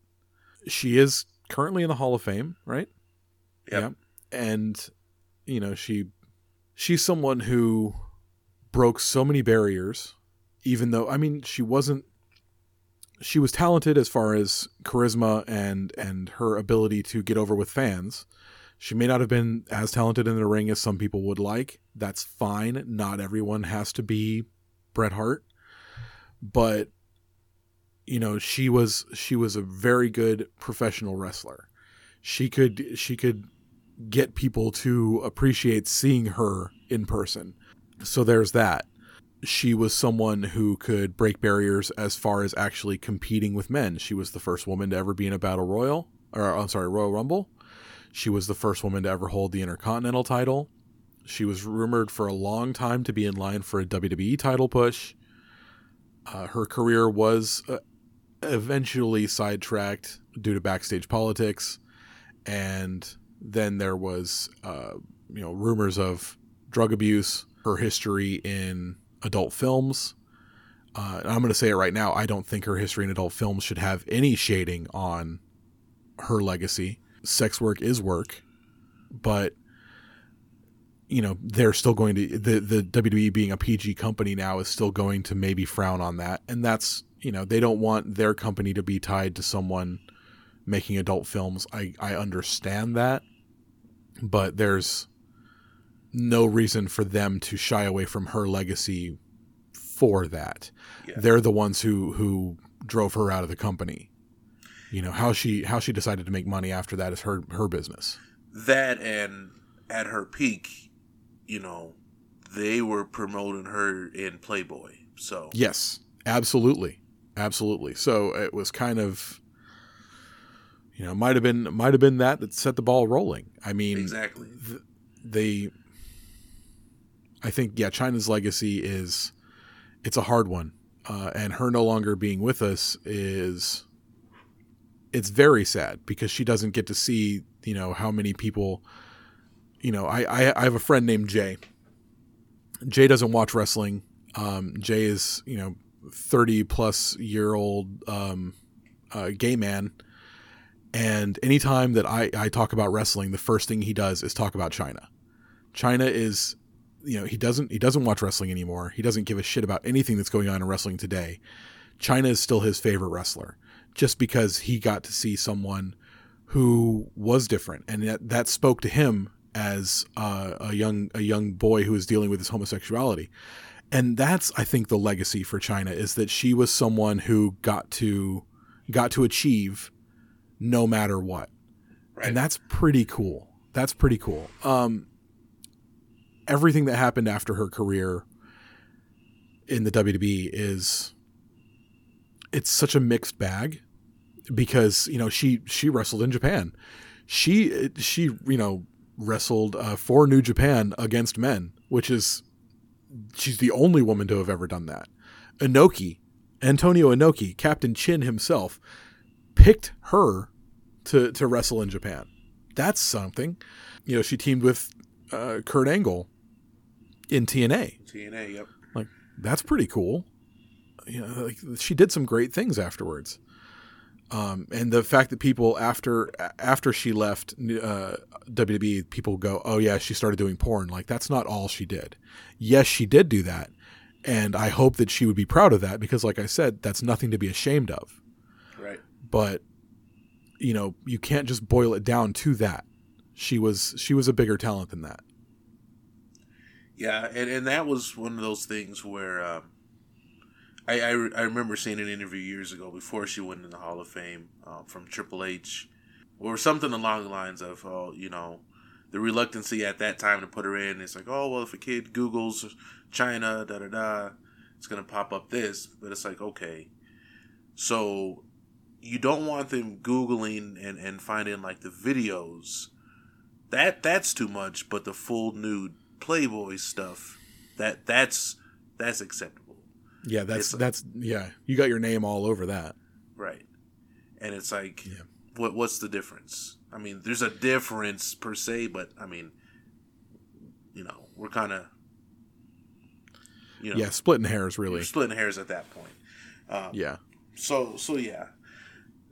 Speaker 1: She is currently in the Hall of Fame, right?
Speaker 3: Yep.
Speaker 1: And you know, she she's someone who broke so many barriers even though I mean she wasn't she was talented as far as charisma and and her ability to get over with fans. She may not have been as talented in the ring as some people would like. That's fine. Not everyone has to be Bret Hart. But you know, she was she was a very good professional wrestler. She could she could get people to appreciate seeing her in person. So there's that. She was someone who could break barriers as far as actually competing with men. She was the first woman to ever be in a battle royal, or I'm sorry, Royal Rumble. She was the first woman to ever hold the Intercontinental title. She was rumored for a long time to be in line for a WWE title push. Uh, her career was uh, eventually sidetracked due to backstage politics, and then there was, uh, you know, rumors of drug abuse. Her history in adult films. Uh, I'm going to say it right now. I don't think her history in adult films should have any shading on her legacy. Sex work is work, but you know they're still going to the the WWE being a PG company now is still going to maybe frown on that, and that's you know they don't want their company to be tied to someone making adult films. I I understand that, but there's no reason for them to shy away from her legacy for that.
Speaker 3: Yeah.
Speaker 1: They're the ones who who drove her out of the company. You know how she how she decided to make money after that is her her business.
Speaker 3: That and at her peak, you know, they were promoting her in Playboy. So
Speaker 1: Yes, absolutely, absolutely. So it was kind of, you know, might have been might have been that that set the ball rolling. I mean,
Speaker 3: exactly.
Speaker 1: they, I think, yeah, Chyna's legacy is, it's a hard one, uh, and her no longer being with us is, it's very sad because she doesn't get to see, you know, how many people, you know, I I, I have a friend named Jay. Jay doesn't watch wrestling. Um, Jay is, you know, 30 plus year old um, uh, gay man. And anytime that I, I talk about wrestling, the first thing he does is talk about Chyna. Chyna is, you know, he doesn't he doesn't watch wrestling anymore. He doesn't give a shit about anything that's going on in wrestling today. Chyna is still his favorite wrestler, just because he got to see someone who was different, and that, that spoke to him as uh, a young a young boy who was dealing with his homosexuality and that's I think the legacy for Chyna is that she was someone who got to got to achieve no matter what.
Speaker 3: Right.
Speaker 1: And that's pretty cool. That's pretty cool. Um everything that happened after her career in the WWE is it's such a mixed bag because you know she she wrestled in Japan. She she you know wrestled uh, for New Japan against men, which is she's the only woman to have ever done that. Inoki, Antonio Inoki, Captain Chin himself, picked her to to wrestle in Japan. That's something. You know, she teamed with uh, Kurt Angle in TNA.
Speaker 3: TNA, yep.
Speaker 1: Like that's pretty cool. You know, like she did some great things afterwards. Um, and the fact that people after after she left uh, WWE, people go, "Oh yeah, she started doing porn." Like that's not all she did. Yes, she did do that, and I hope that she would be proud of that because, like I said, that's nothing to be ashamed of.
Speaker 3: Right.
Speaker 1: But you know, you can't just boil it down to that. She was she was a bigger talent than that.
Speaker 3: Yeah, and, and that was one of those things where um, I, I, I remember seeing an interview years ago before she went in the Hall of Fame um, from Triple H, or something along the lines of, oh, you know, the reluctancy at that time to put her in. It's like, oh, well, if a kid Googles Chyna, da da da, it's gonna pop up this. But it's like, okay, so you don't want them googling and and finding like the videos. That that's too much. But the full nude Playboy stuff, that that's that's acceptable.
Speaker 1: Yeah, that's
Speaker 3: It's-
Speaker 1: that's yeah. You got your name all over that.
Speaker 3: Right. And it's like,
Speaker 1: Yeah.
Speaker 3: what what's the difference? I mean, there's a difference per se, but I mean, you know, we're kind of, you know,
Speaker 1: Yeah, splitting hairs really.
Speaker 3: splitting hairs at that point. Um,
Speaker 1: Yeah.
Speaker 3: So so yeah,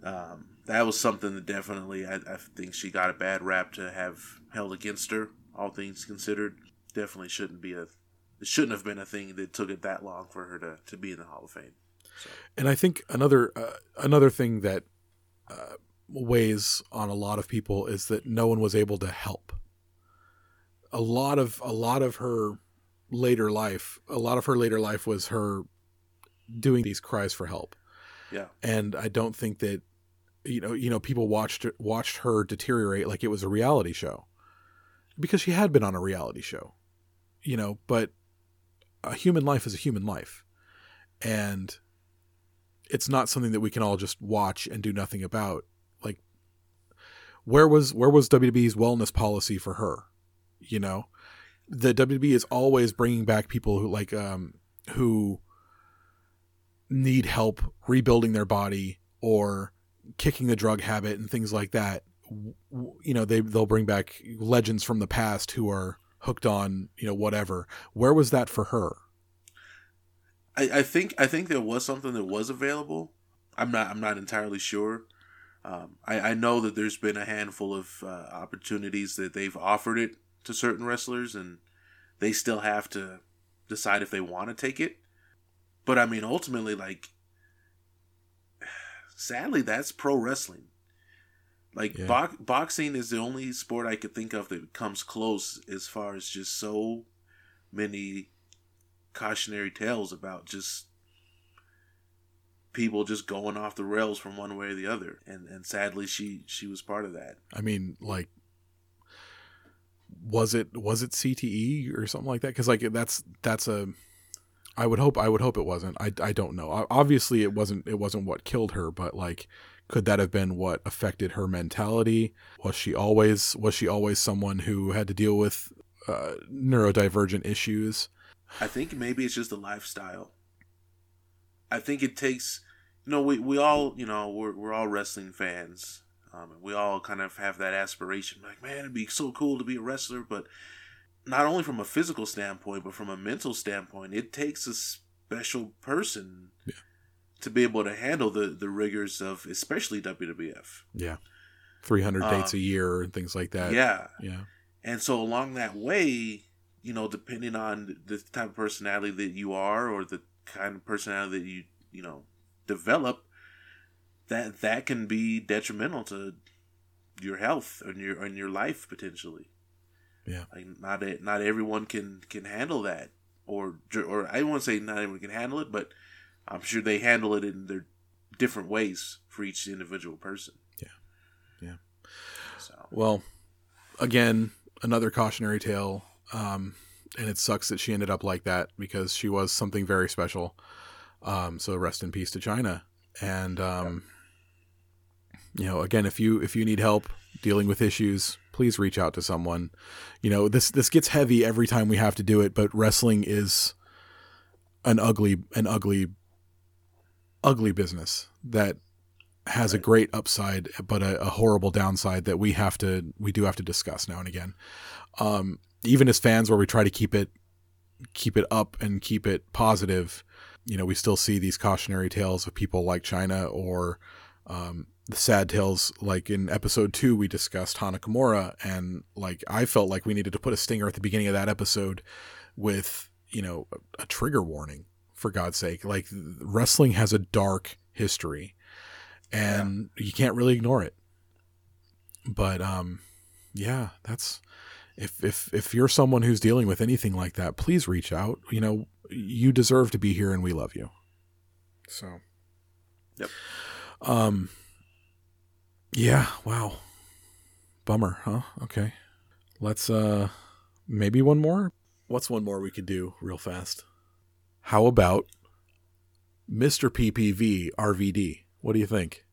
Speaker 3: um, that was something that definitely I, I think she got a bad rap to have held against her. All things considered, definitely shouldn't be a. It shouldn't have been a thing that took it that long for her to, to be in the Hall of Fame. So,
Speaker 1: And I think another uh, another thing that uh, weighs on a lot of people is that no one was able to help. A lot of a lot of her later life, a lot of her later life was her doing these cries for help.
Speaker 3: yeah,
Speaker 1: And I don't think that you know, you know people watched watched her deteriorate like it was a reality show. Because she had been on a reality show. You know, but a human life is a human life. And it's not something that we can all just watch and do nothing about. Like where was where was WWE's wellness policy for her? You know, the WWE is always bringing back people who like um who need help rebuilding their body or kicking the drug habit and things like that. You know, they they'll bring back legends from the past who are hooked on you know whatever. Where was that for her?
Speaker 3: I, I think I think there was something that was available. I'm not I'm not entirely sure. Um, I, I know that there's been a handful of uh, opportunities that they've offered it to certain wrestlers, and they still have to decide if they want to take it. But I mean, ultimately, like, sadly, that's pro wrestling. Like
Speaker 1: Yeah.
Speaker 3: box, boxing is the only sport I could think of that comes close as far as just so many cautionary tales about just people just going off the rails from one way or the other and and sadly she she was part of that
Speaker 1: I mean, like, was it was it CTE or something like that? Because like that's that's a. I would hope I would hope it wasn't. I, I don't know. Obviously, it wasn't. It wasn't what killed her, but like, could that have been what affected her mentality? Was she always was she always someone who had to deal with uh, neurodivergent issues?
Speaker 3: i think maybe it's just the lifestyle i think it takes you know we, we all you know we're, we're all wrestling fans um, and we all kind of have that aspiration like man it'd be so cool to be a wrestler but not only from a physical standpoint but from a mental standpoint it takes a special person
Speaker 1: Yeah.
Speaker 3: To be able to handle the the rigors of especially wwf
Speaker 1: Yeah, three hundred
Speaker 3: Uh,
Speaker 1: dates a year and things like that.
Speaker 3: yeah
Speaker 1: yeah,
Speaker 3: And so along that way, you know, depending on the type of personality that you are or the kind of personality that you, you know, develop, that that can be detrimental to your health and your and your life potentially.
Speaker 1: Yeah.
Speaker 3: Like not e- not everyone can can handle that. or or I won't say not everyone can handle it, but I'm sure they handle it in their different ways for each individual person.
Speaker 1: Yeah. Yeah.
Speaker 3: So
Speaker 1: Well, again, another cautionary tale. Um, and it sucks that she ended up like that because she was something very special. Um, so rest in peace to Chyna. And um, you know, again, if you if you need help dealing with issues, please reach out to someone. You know, this this gets heavy every time we have to do it, but wrestling is an ugly an ugly ugly business that has a great upside but a, a horrible downside that we have to we do have to discuss now and again. Um, even as fans where we try to keep it keep it up and keep it positive, you know, we still see these cautionary tales of people like Chyna or um, the sad tales like in episode two we discussed Hana Kimura and like I felt like we needed to put a stinger at the beginning of that episode with you know a, a trigger warning for God's sake. Like wrestling has a dark history and you can't really ignore it. But um yeah that's if if if you're someone who's dealing with anything like that please reach out. You know you deserve to be here and we love you. So.
Speaker 3: Yep.
Speaker 1: um yeah wow. Bummer huh? Okay. Let's uh maybe one more? What's one more we could do real fast how about mr ppv rvd what do you think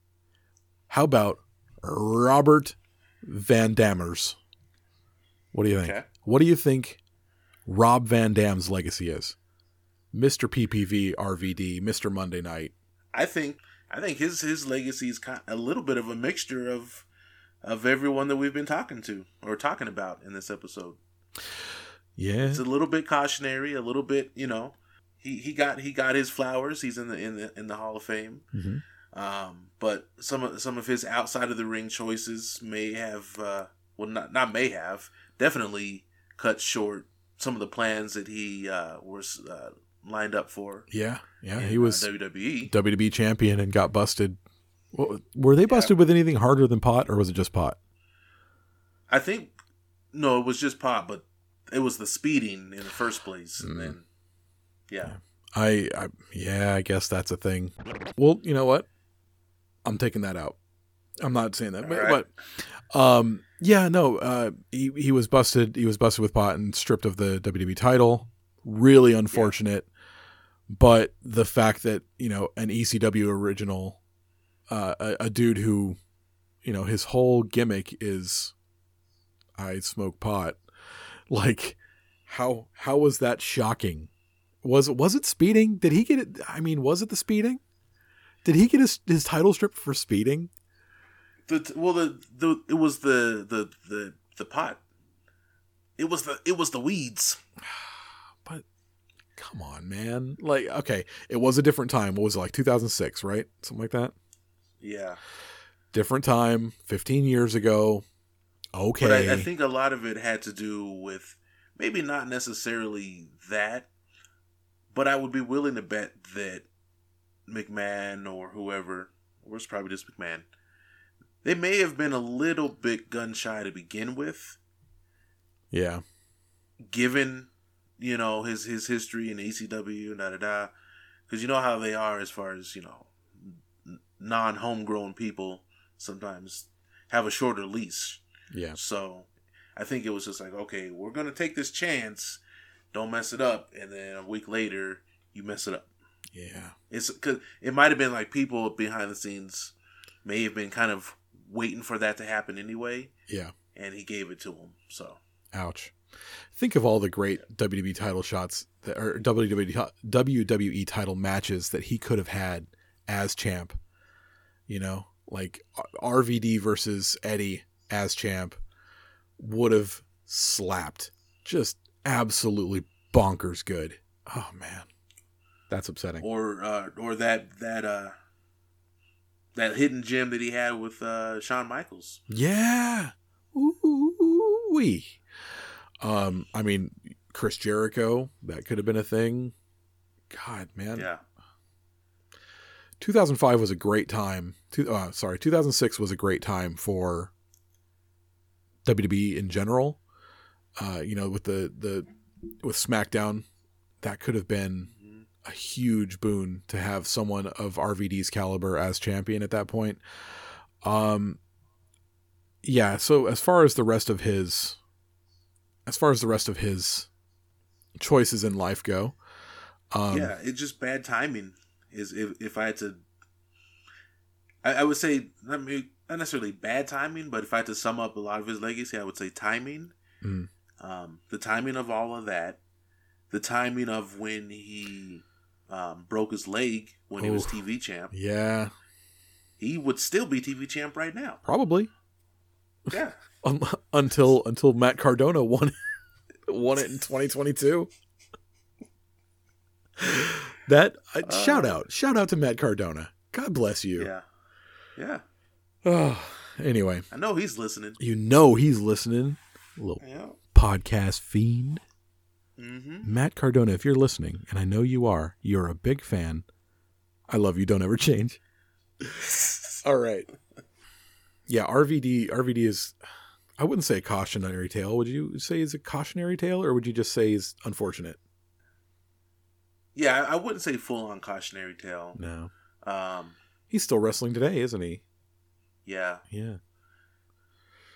Speaker 1: how about robert van dammers what do you think
Speaker 3: Okay.
Speaker 1: what do you think rob van dam's legacy is mr ppv rvd mr monday night
Speaker 3: I think I think his his legacy is kind a little bit of a mixture of of everyone that we've been talking to or talking about in this episode.
Speaker 1: yeah
Speaker 3: It's a little bit cautionary, a little bit, you know. He he got he got his flowers. He's in the in the in the Hall of Fame.
Speaker 1: Mhm.
Speaker 3: Um, but some of some of his outside of the ring choices may have uh, well not not may have definitely cut short some of the plans that he uh, was uh, lined up for.
Speaker 1: yeah yeah
Speaker 3: in,
Speaker 1: he was
Speaker 3: uh, WWE.
Speaker 1: WWE champion and got busted. What, were they busted with anything harder than pot, or was it just pot?
Speaker 3: I think no, it was just pot, but it was the speeding in the first place,
Speaker 1: Mm.
Speaker 3: and then yeah,
Speaker 1: I, I, yeah, I guess that's a thing. Well, you know what? I'm taking that out. I'm not saying that, but,
Speaker 3: Alright.
Speaker 1: but um, yeah, no, uh, he he was busted. He was busted with pot and stripped of the WWE title. Really unfortunate. But the fact that you know an ECW original, uh, a, a dude who, you know, his whole gimmick is, I smoke pot. Like, how how was that shocking? Was was it speeding? Did he get it? I mean, was it the speeding? Did he get his his title stripped for speeding?
Speaker 3: the well the the it was the the the the pot. It was the it was the weeds.
Speaker 1: But come on, man! Like, okay, it was a different time. What was it like? Two thousand six, right? Something like that.
Speaker 3: Yeah,
Speaker 1: Different time, fifteen years ago. Okay,
Speaker 3: but I, I think a lot of it had to do with maybe not necessarily that, but I would be willing to bet that McMahon or whoever, or it's probably just McMahon, they may have been a little bit gun shy to begin with.
Speaker 1: yeah,
Speaker 3: given you know his his history in ECW and da da da, because you know how they are as far as you know non homegrown people sometimes have a shorter leash.
Speaker 1: yeah,
Speaker 3: So I think it was just like, okay, we're gonna take this chance, don't mess it up, and then a week later you mess it up.
Speaker 1: yeah.
Speaker 3: It's because it might have been like people behind the scenes may have been kind of waiting for that to happen anyway,
Speaker 1: Yeah.
Speaker 3: and he gave it to him. So
Speaker 1: Ouch. Think of all the great WWE title shots that or WWE WWE title matches that he could have had as champ. You know, like RVD versus Eddie as champ would have slapped. Just absolutely bonkers good. Oh man. That's upsetting.
Speaker 3: or uh, or that that uh that hidden gem that he had with uh Shawn Michaels.
Speaker 1: Yeah. Ooh wee. Um, I mean, Chris Jericho, that could have been a thing. God, man.
Speaker 3: Yeah.
Speaker 1: 2005 was a great time. Two, uh, sorry, 2006 was a great time for WWE in general. Uh, you know, with the the with SmackDown that could have been a huge boon to have someone of RVD's caliber as champion at that point. Um, yeah. So as far as the rest of his, as far as the rest of his choices in life go, um,
Speaker 3: yeah, it's just bad timing. Is if if I had to, I, I would say not, maybe, not necessarily bad timing, but if I had to sum up a lot of his legacy, I would say timing.
Speaker 1: Mm.
Speaker 3: Um, the timing of all of that, the timing of when he um, broke his leg when he was TV champ,
Speaker 1: yeah,
Speaker 3: he would still be TV champ right now.
Speaker 1: probably
Speaker 3: Yeah,
Speaker 1: Un- until until Matt Cardona won won it in 2022. That uh, shout out, shout out to Matt Cardona. God bless you.
Speaker 3: yeah, yeah.
Speaker 1: Oh, anyway,
Speaker 3: I know he's listening.
Speaker 1: you know he's listening. Little
Speaker 3: Yeah.
Speaker 1: Podcast fiend.
Speaker 3: Mm-hmm.
Speaker 1: Matt Cardona, if you're listening, and I know you are, you're a big fan. I love you. Don't ever change. All right. Yeah, RVD. RVD is. I wouldn't say a cautionary tale. Would you say is a cautionary tale, or would you just say is unfortunate?
Speaker 3: Yeah, I I wouldn't say full on cautionary tale.
Speaker 1: No,
Speaker 3: Um,
Speaker 1: he's still wrestling today, isn't he?
Speaker 3: yeah,
Speaker 1: Yeah.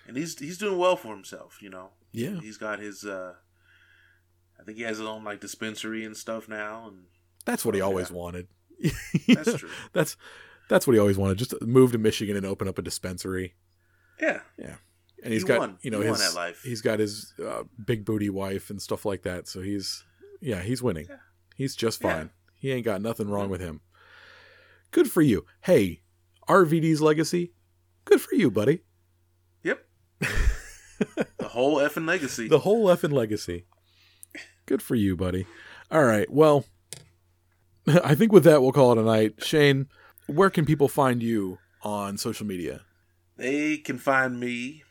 Speaker 3: and he's he's doing well for himself. You know,
Speaker 1: Yeah.
Speaker 3: he's got his. uh I think he has his own like dispensary and stuff now, and
Speaker 1: That's what he always
Speaker 3: yeah.
Speaker 1: wanted.
Speaker 3: That's true.
Speaker 1: That's that's what he always wanted. Just move to Michigan and open up a dispensary.
Speaker 3: yeah, yeah.
Speaker 1: And he's
Speaker 3: He
Speaker 1: got
Speaker 3: won.
Speaker 1: you know
Speaker 3: He won
Speaker 1: his he's got his uh, big booty wife and stuff like that. So he's yeah he's winning.
Speaker 3: Yeah.
Speaker 1: He's just
Speaker 3: Yeah.
Speaker 1: fine. He ain't got nothing wrong with him. Good for you. Hey, RVD's legacy. Good for you, buddy.
Speaker 3: yep. the whole effing legacy.
Speaker 1: The whole effing legacy. Good for you, buddy. All right. Well, I think with that we'll call it a night. Shane, where can people find you on social media?
Speaker 3: They can find me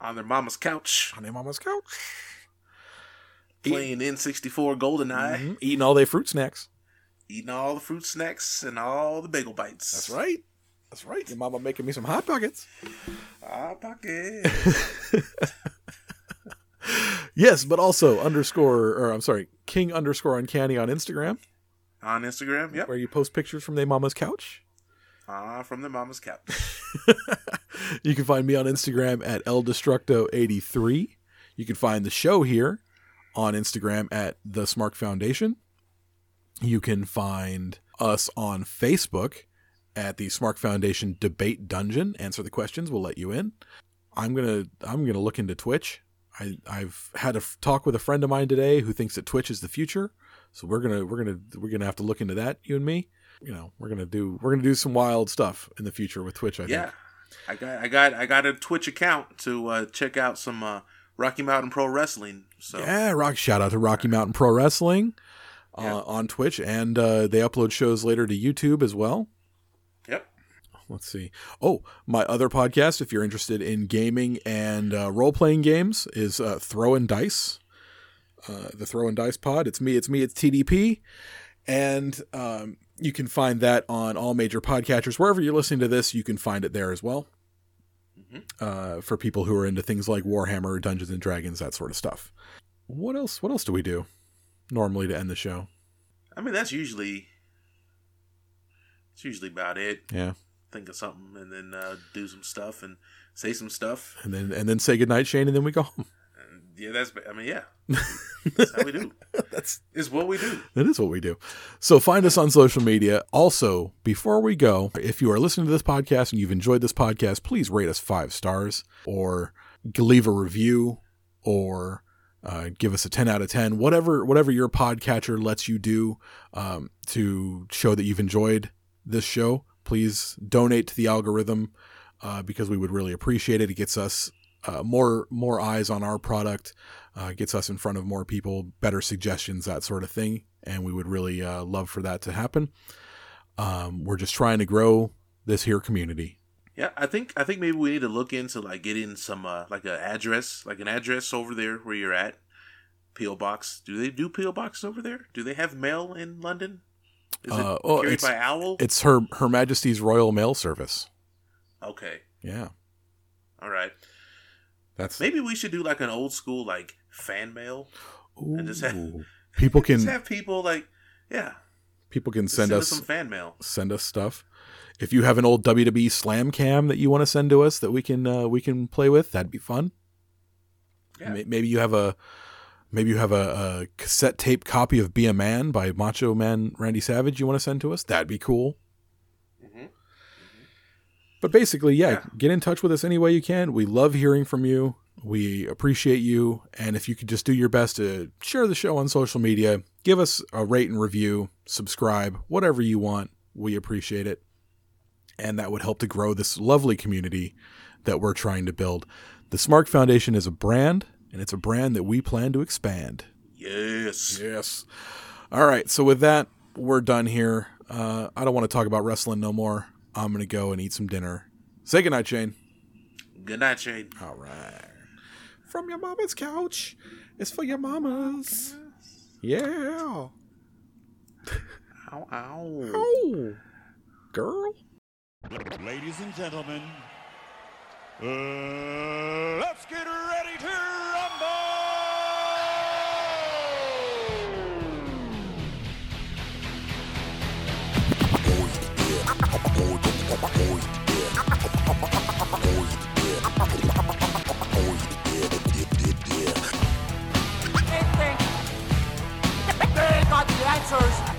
Speaker 3: on their mama's couch
Speaker 1: On their mama's couch.
Speaker 3: playing N64 GoldenEye,
Speaker 1: Mhm. Eating all their fruit snacks.
Speaker 3: eating all the fruit snacks and all the bagel bites.
Speaker 1: That's right. That's right. Your mama making me some hot pockets.
Speaker 3: Hot pockets.
Speaker 1: Yes, but also underscore, or I'm sorry, King underscore Uncanny on Instagram,
Speaker 3: on Instagram. Yep.
Speaker 1: where you post pictures from their mama's couch.
Speaker 3: Ah, from the mama's couch.
Speaker 1: You can find me on Instagram at eldestructo83. You can find the show here on Instagram at the Smark Foundation. You can find us on Facebook at the Smark Foundation Debate Dungeon. Answer the questions, we'll let you in. I'm gonna I'm gonna look into Twitch. I, I've had a f- talk with a friend of mine today who thinks that Twitch is the future. So we're gonna we're gonna we're gonna have to look into that, you and me. You know, we're gonna do we're gonna do some wild stuff in the future with Twitch. I think.
Speaker 3: yeah, I got I got I got a Twitch account to uh, check out some uh, Rocky Mountain Pro Wrestling. So
Speaker 1: Yeah, rock shout out to Rocky Mountain Pro Wrestling uh,
Speaker 3: Yeah.
Speaker 1: on Twitch, and uh, they upload shows later to YouTube as well. Let's see. Oh, my other podcast, if you're interested in gaming and uh, role playing games, is uh, Throw and Dice. Uh, the Throw and Dice Pod. It's me. It's me. It's TDP, and um, you can find that on all major podcatchers. Wherever you're listening to this, you can find it there as well. Uh, for people who are into things like Warhammer, Dungeons and Dragons, that sort of stuff. What else? What else do we do normally to end the show?
Speaker 3: I mean that's usually it's usually about it.
Speaker 1: Yeah,
Speaker 3: Think of something and then uh, do some stuff and say some stuff.
Speaker 1: and then and then say goodnight, Shane, and then we go home.
Speaker 3: And yeah, that's I mean yeah, that's how we do.
Speaker 1: That's
Speaker 3: It's what we do.
Speaker 1: That is what we do. So find us on social media. Also, before we go, if you are listening to this podcast and you've enjoyed this podcast, please rate us five stars or leave a review or uh, give us a 10 out of 10, whatever, whatever your podcatcher lets you do um, to show that you've enjoyed this show. Please donate to the algorithm uh, because we would really appreciate it. It gets us uh, more more eyes on our product, uh, gets us in front of more people, better suggestions, that sort of thing, and we would really uh, love for that to happen. Um, we're just trying to grow this here community.
Speaker 3: Yeah, I think I think maybe we need to look into like getting some uh, like an address, like an address over there where you're at. PO box. Do they do PO boxes over there? Do they have mail in London? Is
Speaker 1: Uh, oh,
Speaker 3: carried
Speaker 1: it's-
Speaker 3: by Owl?
Speaker 1: It's her Her Majesty's Royal Mail Service.
Speaker 3: okay,
Speaker 1: Yeah,
Speaker 3: all right.
Speaker 1: that's
Speaker 3: Maybe we should do like an old school like fan mail and just have,
Speaker 1: Ooh. People
Speaker 3: Just
Speaker 1: can
Speaker 3: have people like, yeah,
Speaker 1: people can
Speaker 3: just
Speaker 1: send, us
Speaker 3: some fan mail.
Speaker 1: send us stuff. If you have an old WWE Slam Cam that you want to send to us that we can uh, we can play with, that'd be fun.
Speaker 3: Yeah.
Speaker 1: Maybe you have a maybe you have a, a cassette tape copy of "Be a Man" by Macho Man Randy Savage. You want to send to us? That'd be cool.
Speaker 3: Mhm.
Speaker 1: But basically, yeah,
Speaker 3: Yeah.
Speaker 1: get in touch with us any way you can. We love hearing from you. We appreciate you, and if you could just do your best to share the show on social media, give us a rate and review, subscribe, whatever you want, we appreciate it, and that would help to grow this lovely community that we're trying to build. The Smark Foundation is a brand, and it's a brand that we plan to expand.
Speaker 3: Yes.
Speaker 1: Yes. All right. So with that, we're done here. Uh, I don't want to talk about wrestling no more. I'm gonna go and eat some dinner. Say goodnight, Shane.
Speaker 3: Good night, Shane.
Speaker 1: All right. From your mama's couch. It's for your mamas. Yeah.
Speaker 3: Ow, ow.
Speaker 1: Oh, girl.
Speaker 2: Ladies and gentlemen, uh, let's get ready to
Speaker 4: answers.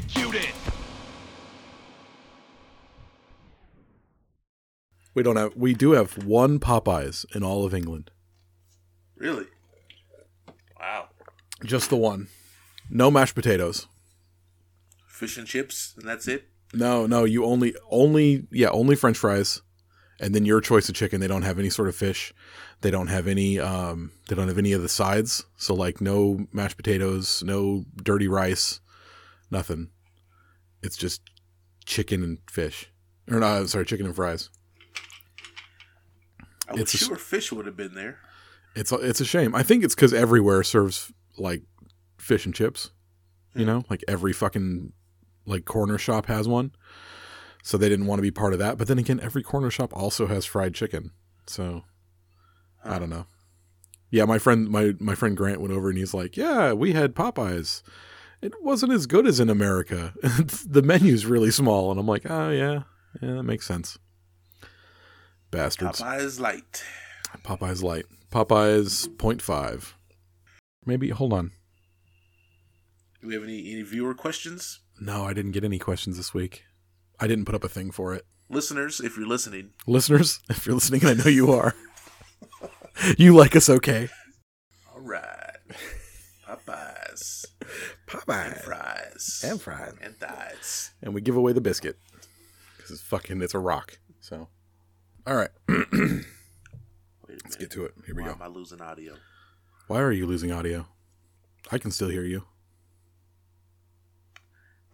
Speaker 5: Executed.
Speaker 1: We don't have. We do have one Popeyes in all of England.
Speaker 3: Really? Wow.
Speaker 1: Just the one. No mashed potatoes.
Speaker 3: Fish and chips, and that's it.
Speaker 1: No, no. You only, only, yeah, only French fries, and then your choice of chicken. They don't have any sort of fish. They don't have any. Um, they don't have any of the sides. So like, no mashed potatoes, no dirty rice, nothing. It's just chicken and fish, or no, sorry, chicken and fries.
Speaker 3: I was
Speaker 1: It's s-
Speaker 3: sure fish would have been there.
Speaker 1: It's a, it's a shame. I think it's because everywhere serves like fish and chips. You hmm. know, like every fucking like corner shop has one. So they didn't want to be part of that. But then again, every corner shop also has fried chicken. So I don't know. Yeah, my friend my my friend Grant went over and he's like, "Yeah, we had Popeyes. It wasn't as good as in America. the menu's really small." And I'm like, "Oh yeah, yeah, that makes sense." Bastards.
Speaker 3: Popeye's light.
Speaker 1: Popeye's light. Popeye's 0.5. Maybe hold on.
Speaker 3: Do we have any, any viewer questions?
Speaker 1: No, I didn't get any questions this week. I didn't put up a thing for it.
Speaker 3: Listeners, if you're listening,
Speaker 1: Listeners, if you're listening, and I know you are, you like us okay.
Speaker 3: all right. Popeyes. And
Speaker 1: Popeye.
Speaker 3: fries.
Speaker 1: And fries.
Speaker 3: And thighs.
Speaker 1: And we give away the biscuit. Because it's fucking, it's a rock. So, all right.
Speaker 3: Wait a minute.
Speaker 1: Let's get to it. Here we
Speaker 3: Why
Speaker 1: go.
Speaker 3: am I losing audio?
Speaker 1: Why are you losing audio? I can still hear you.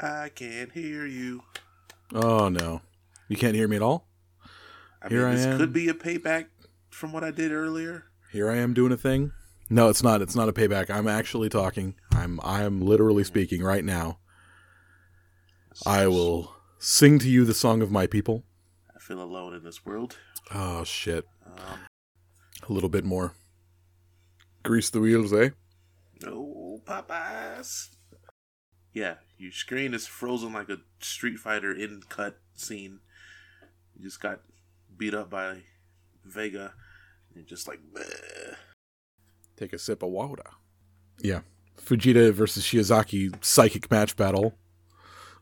Speaker 3: I can't hear you.
Speaker 1: Oh, no. You can't hear me at all?
Speaker 3: I
Speaker 1: Here
Speaker 3: mean,
Speaker 1: I
Speaker 3: this
Speaker 1: am.
Speaker 3: could be a payback from what I did earlier.
Speaker 1: Here I am doing a thing. No, it's not. It's not a payback. I'm actually talking. I'm I'm literally speaking right now. I will sing to you the song of my people.
Speaker 3: I feel alone in this world.
Speaker 1: Oh shit.
Speaker 3: Um,
Speaker 1: A little bit more. Grease the wheels, eh?
Speaker 3: no Popeyes. Yeah, your screen is frozen like a Street Fighter in cut scene. You just got beat up by Vega. And you're just like, bleh.
Speaker 1: Take a sip of water. Yeah. Fujita versus Shiozaki psychic match battle.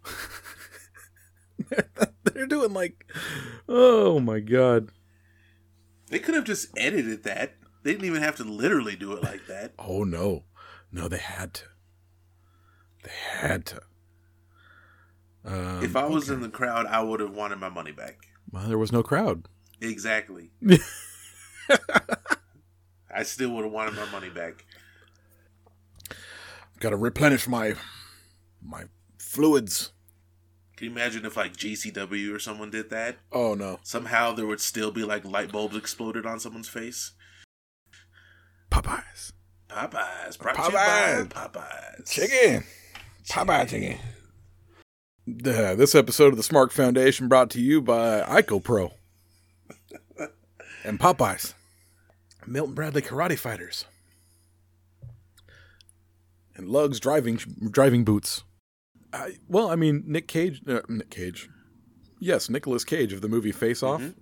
Speaker 1: They're doing like Oh my god.
Speaker 3: they could have just edited that. They didn't even have to literally do it like that.
Speaker 1: Oh no. No, they had to. They had to. Um,
Speaker 3: if I was in the crowd, I would have wanted my money back.
Speaker 1: well, there was no crowd.
Speaker 3: Exactly. I still would have wanted my money back.
Speaker 1: Got to replenish my my fluids.
Speaker 3: Can you imagine if like GCW or someone did that?
Speaker 1: Oh no.
Speaker 3: Somehow there would still be like light bulbs exploded on someone's face.
Speaker 1: Popeyes.
Speaker 3: Popeyes.
Speaker 1: Popeyes.
Speaker 3: Popeyes.
Speaker 1: Chicken. Popeye chicken. Uh, this episode of the Smark Foundation brought to you by Ico Pro and Popeyes. Milton Bradley Karate Fighters. And Lugs driving driving boots. I, well, I mean, Nick Cage. Uh, Nick Cage. Yes, Nicolas Cage of the movie Face Off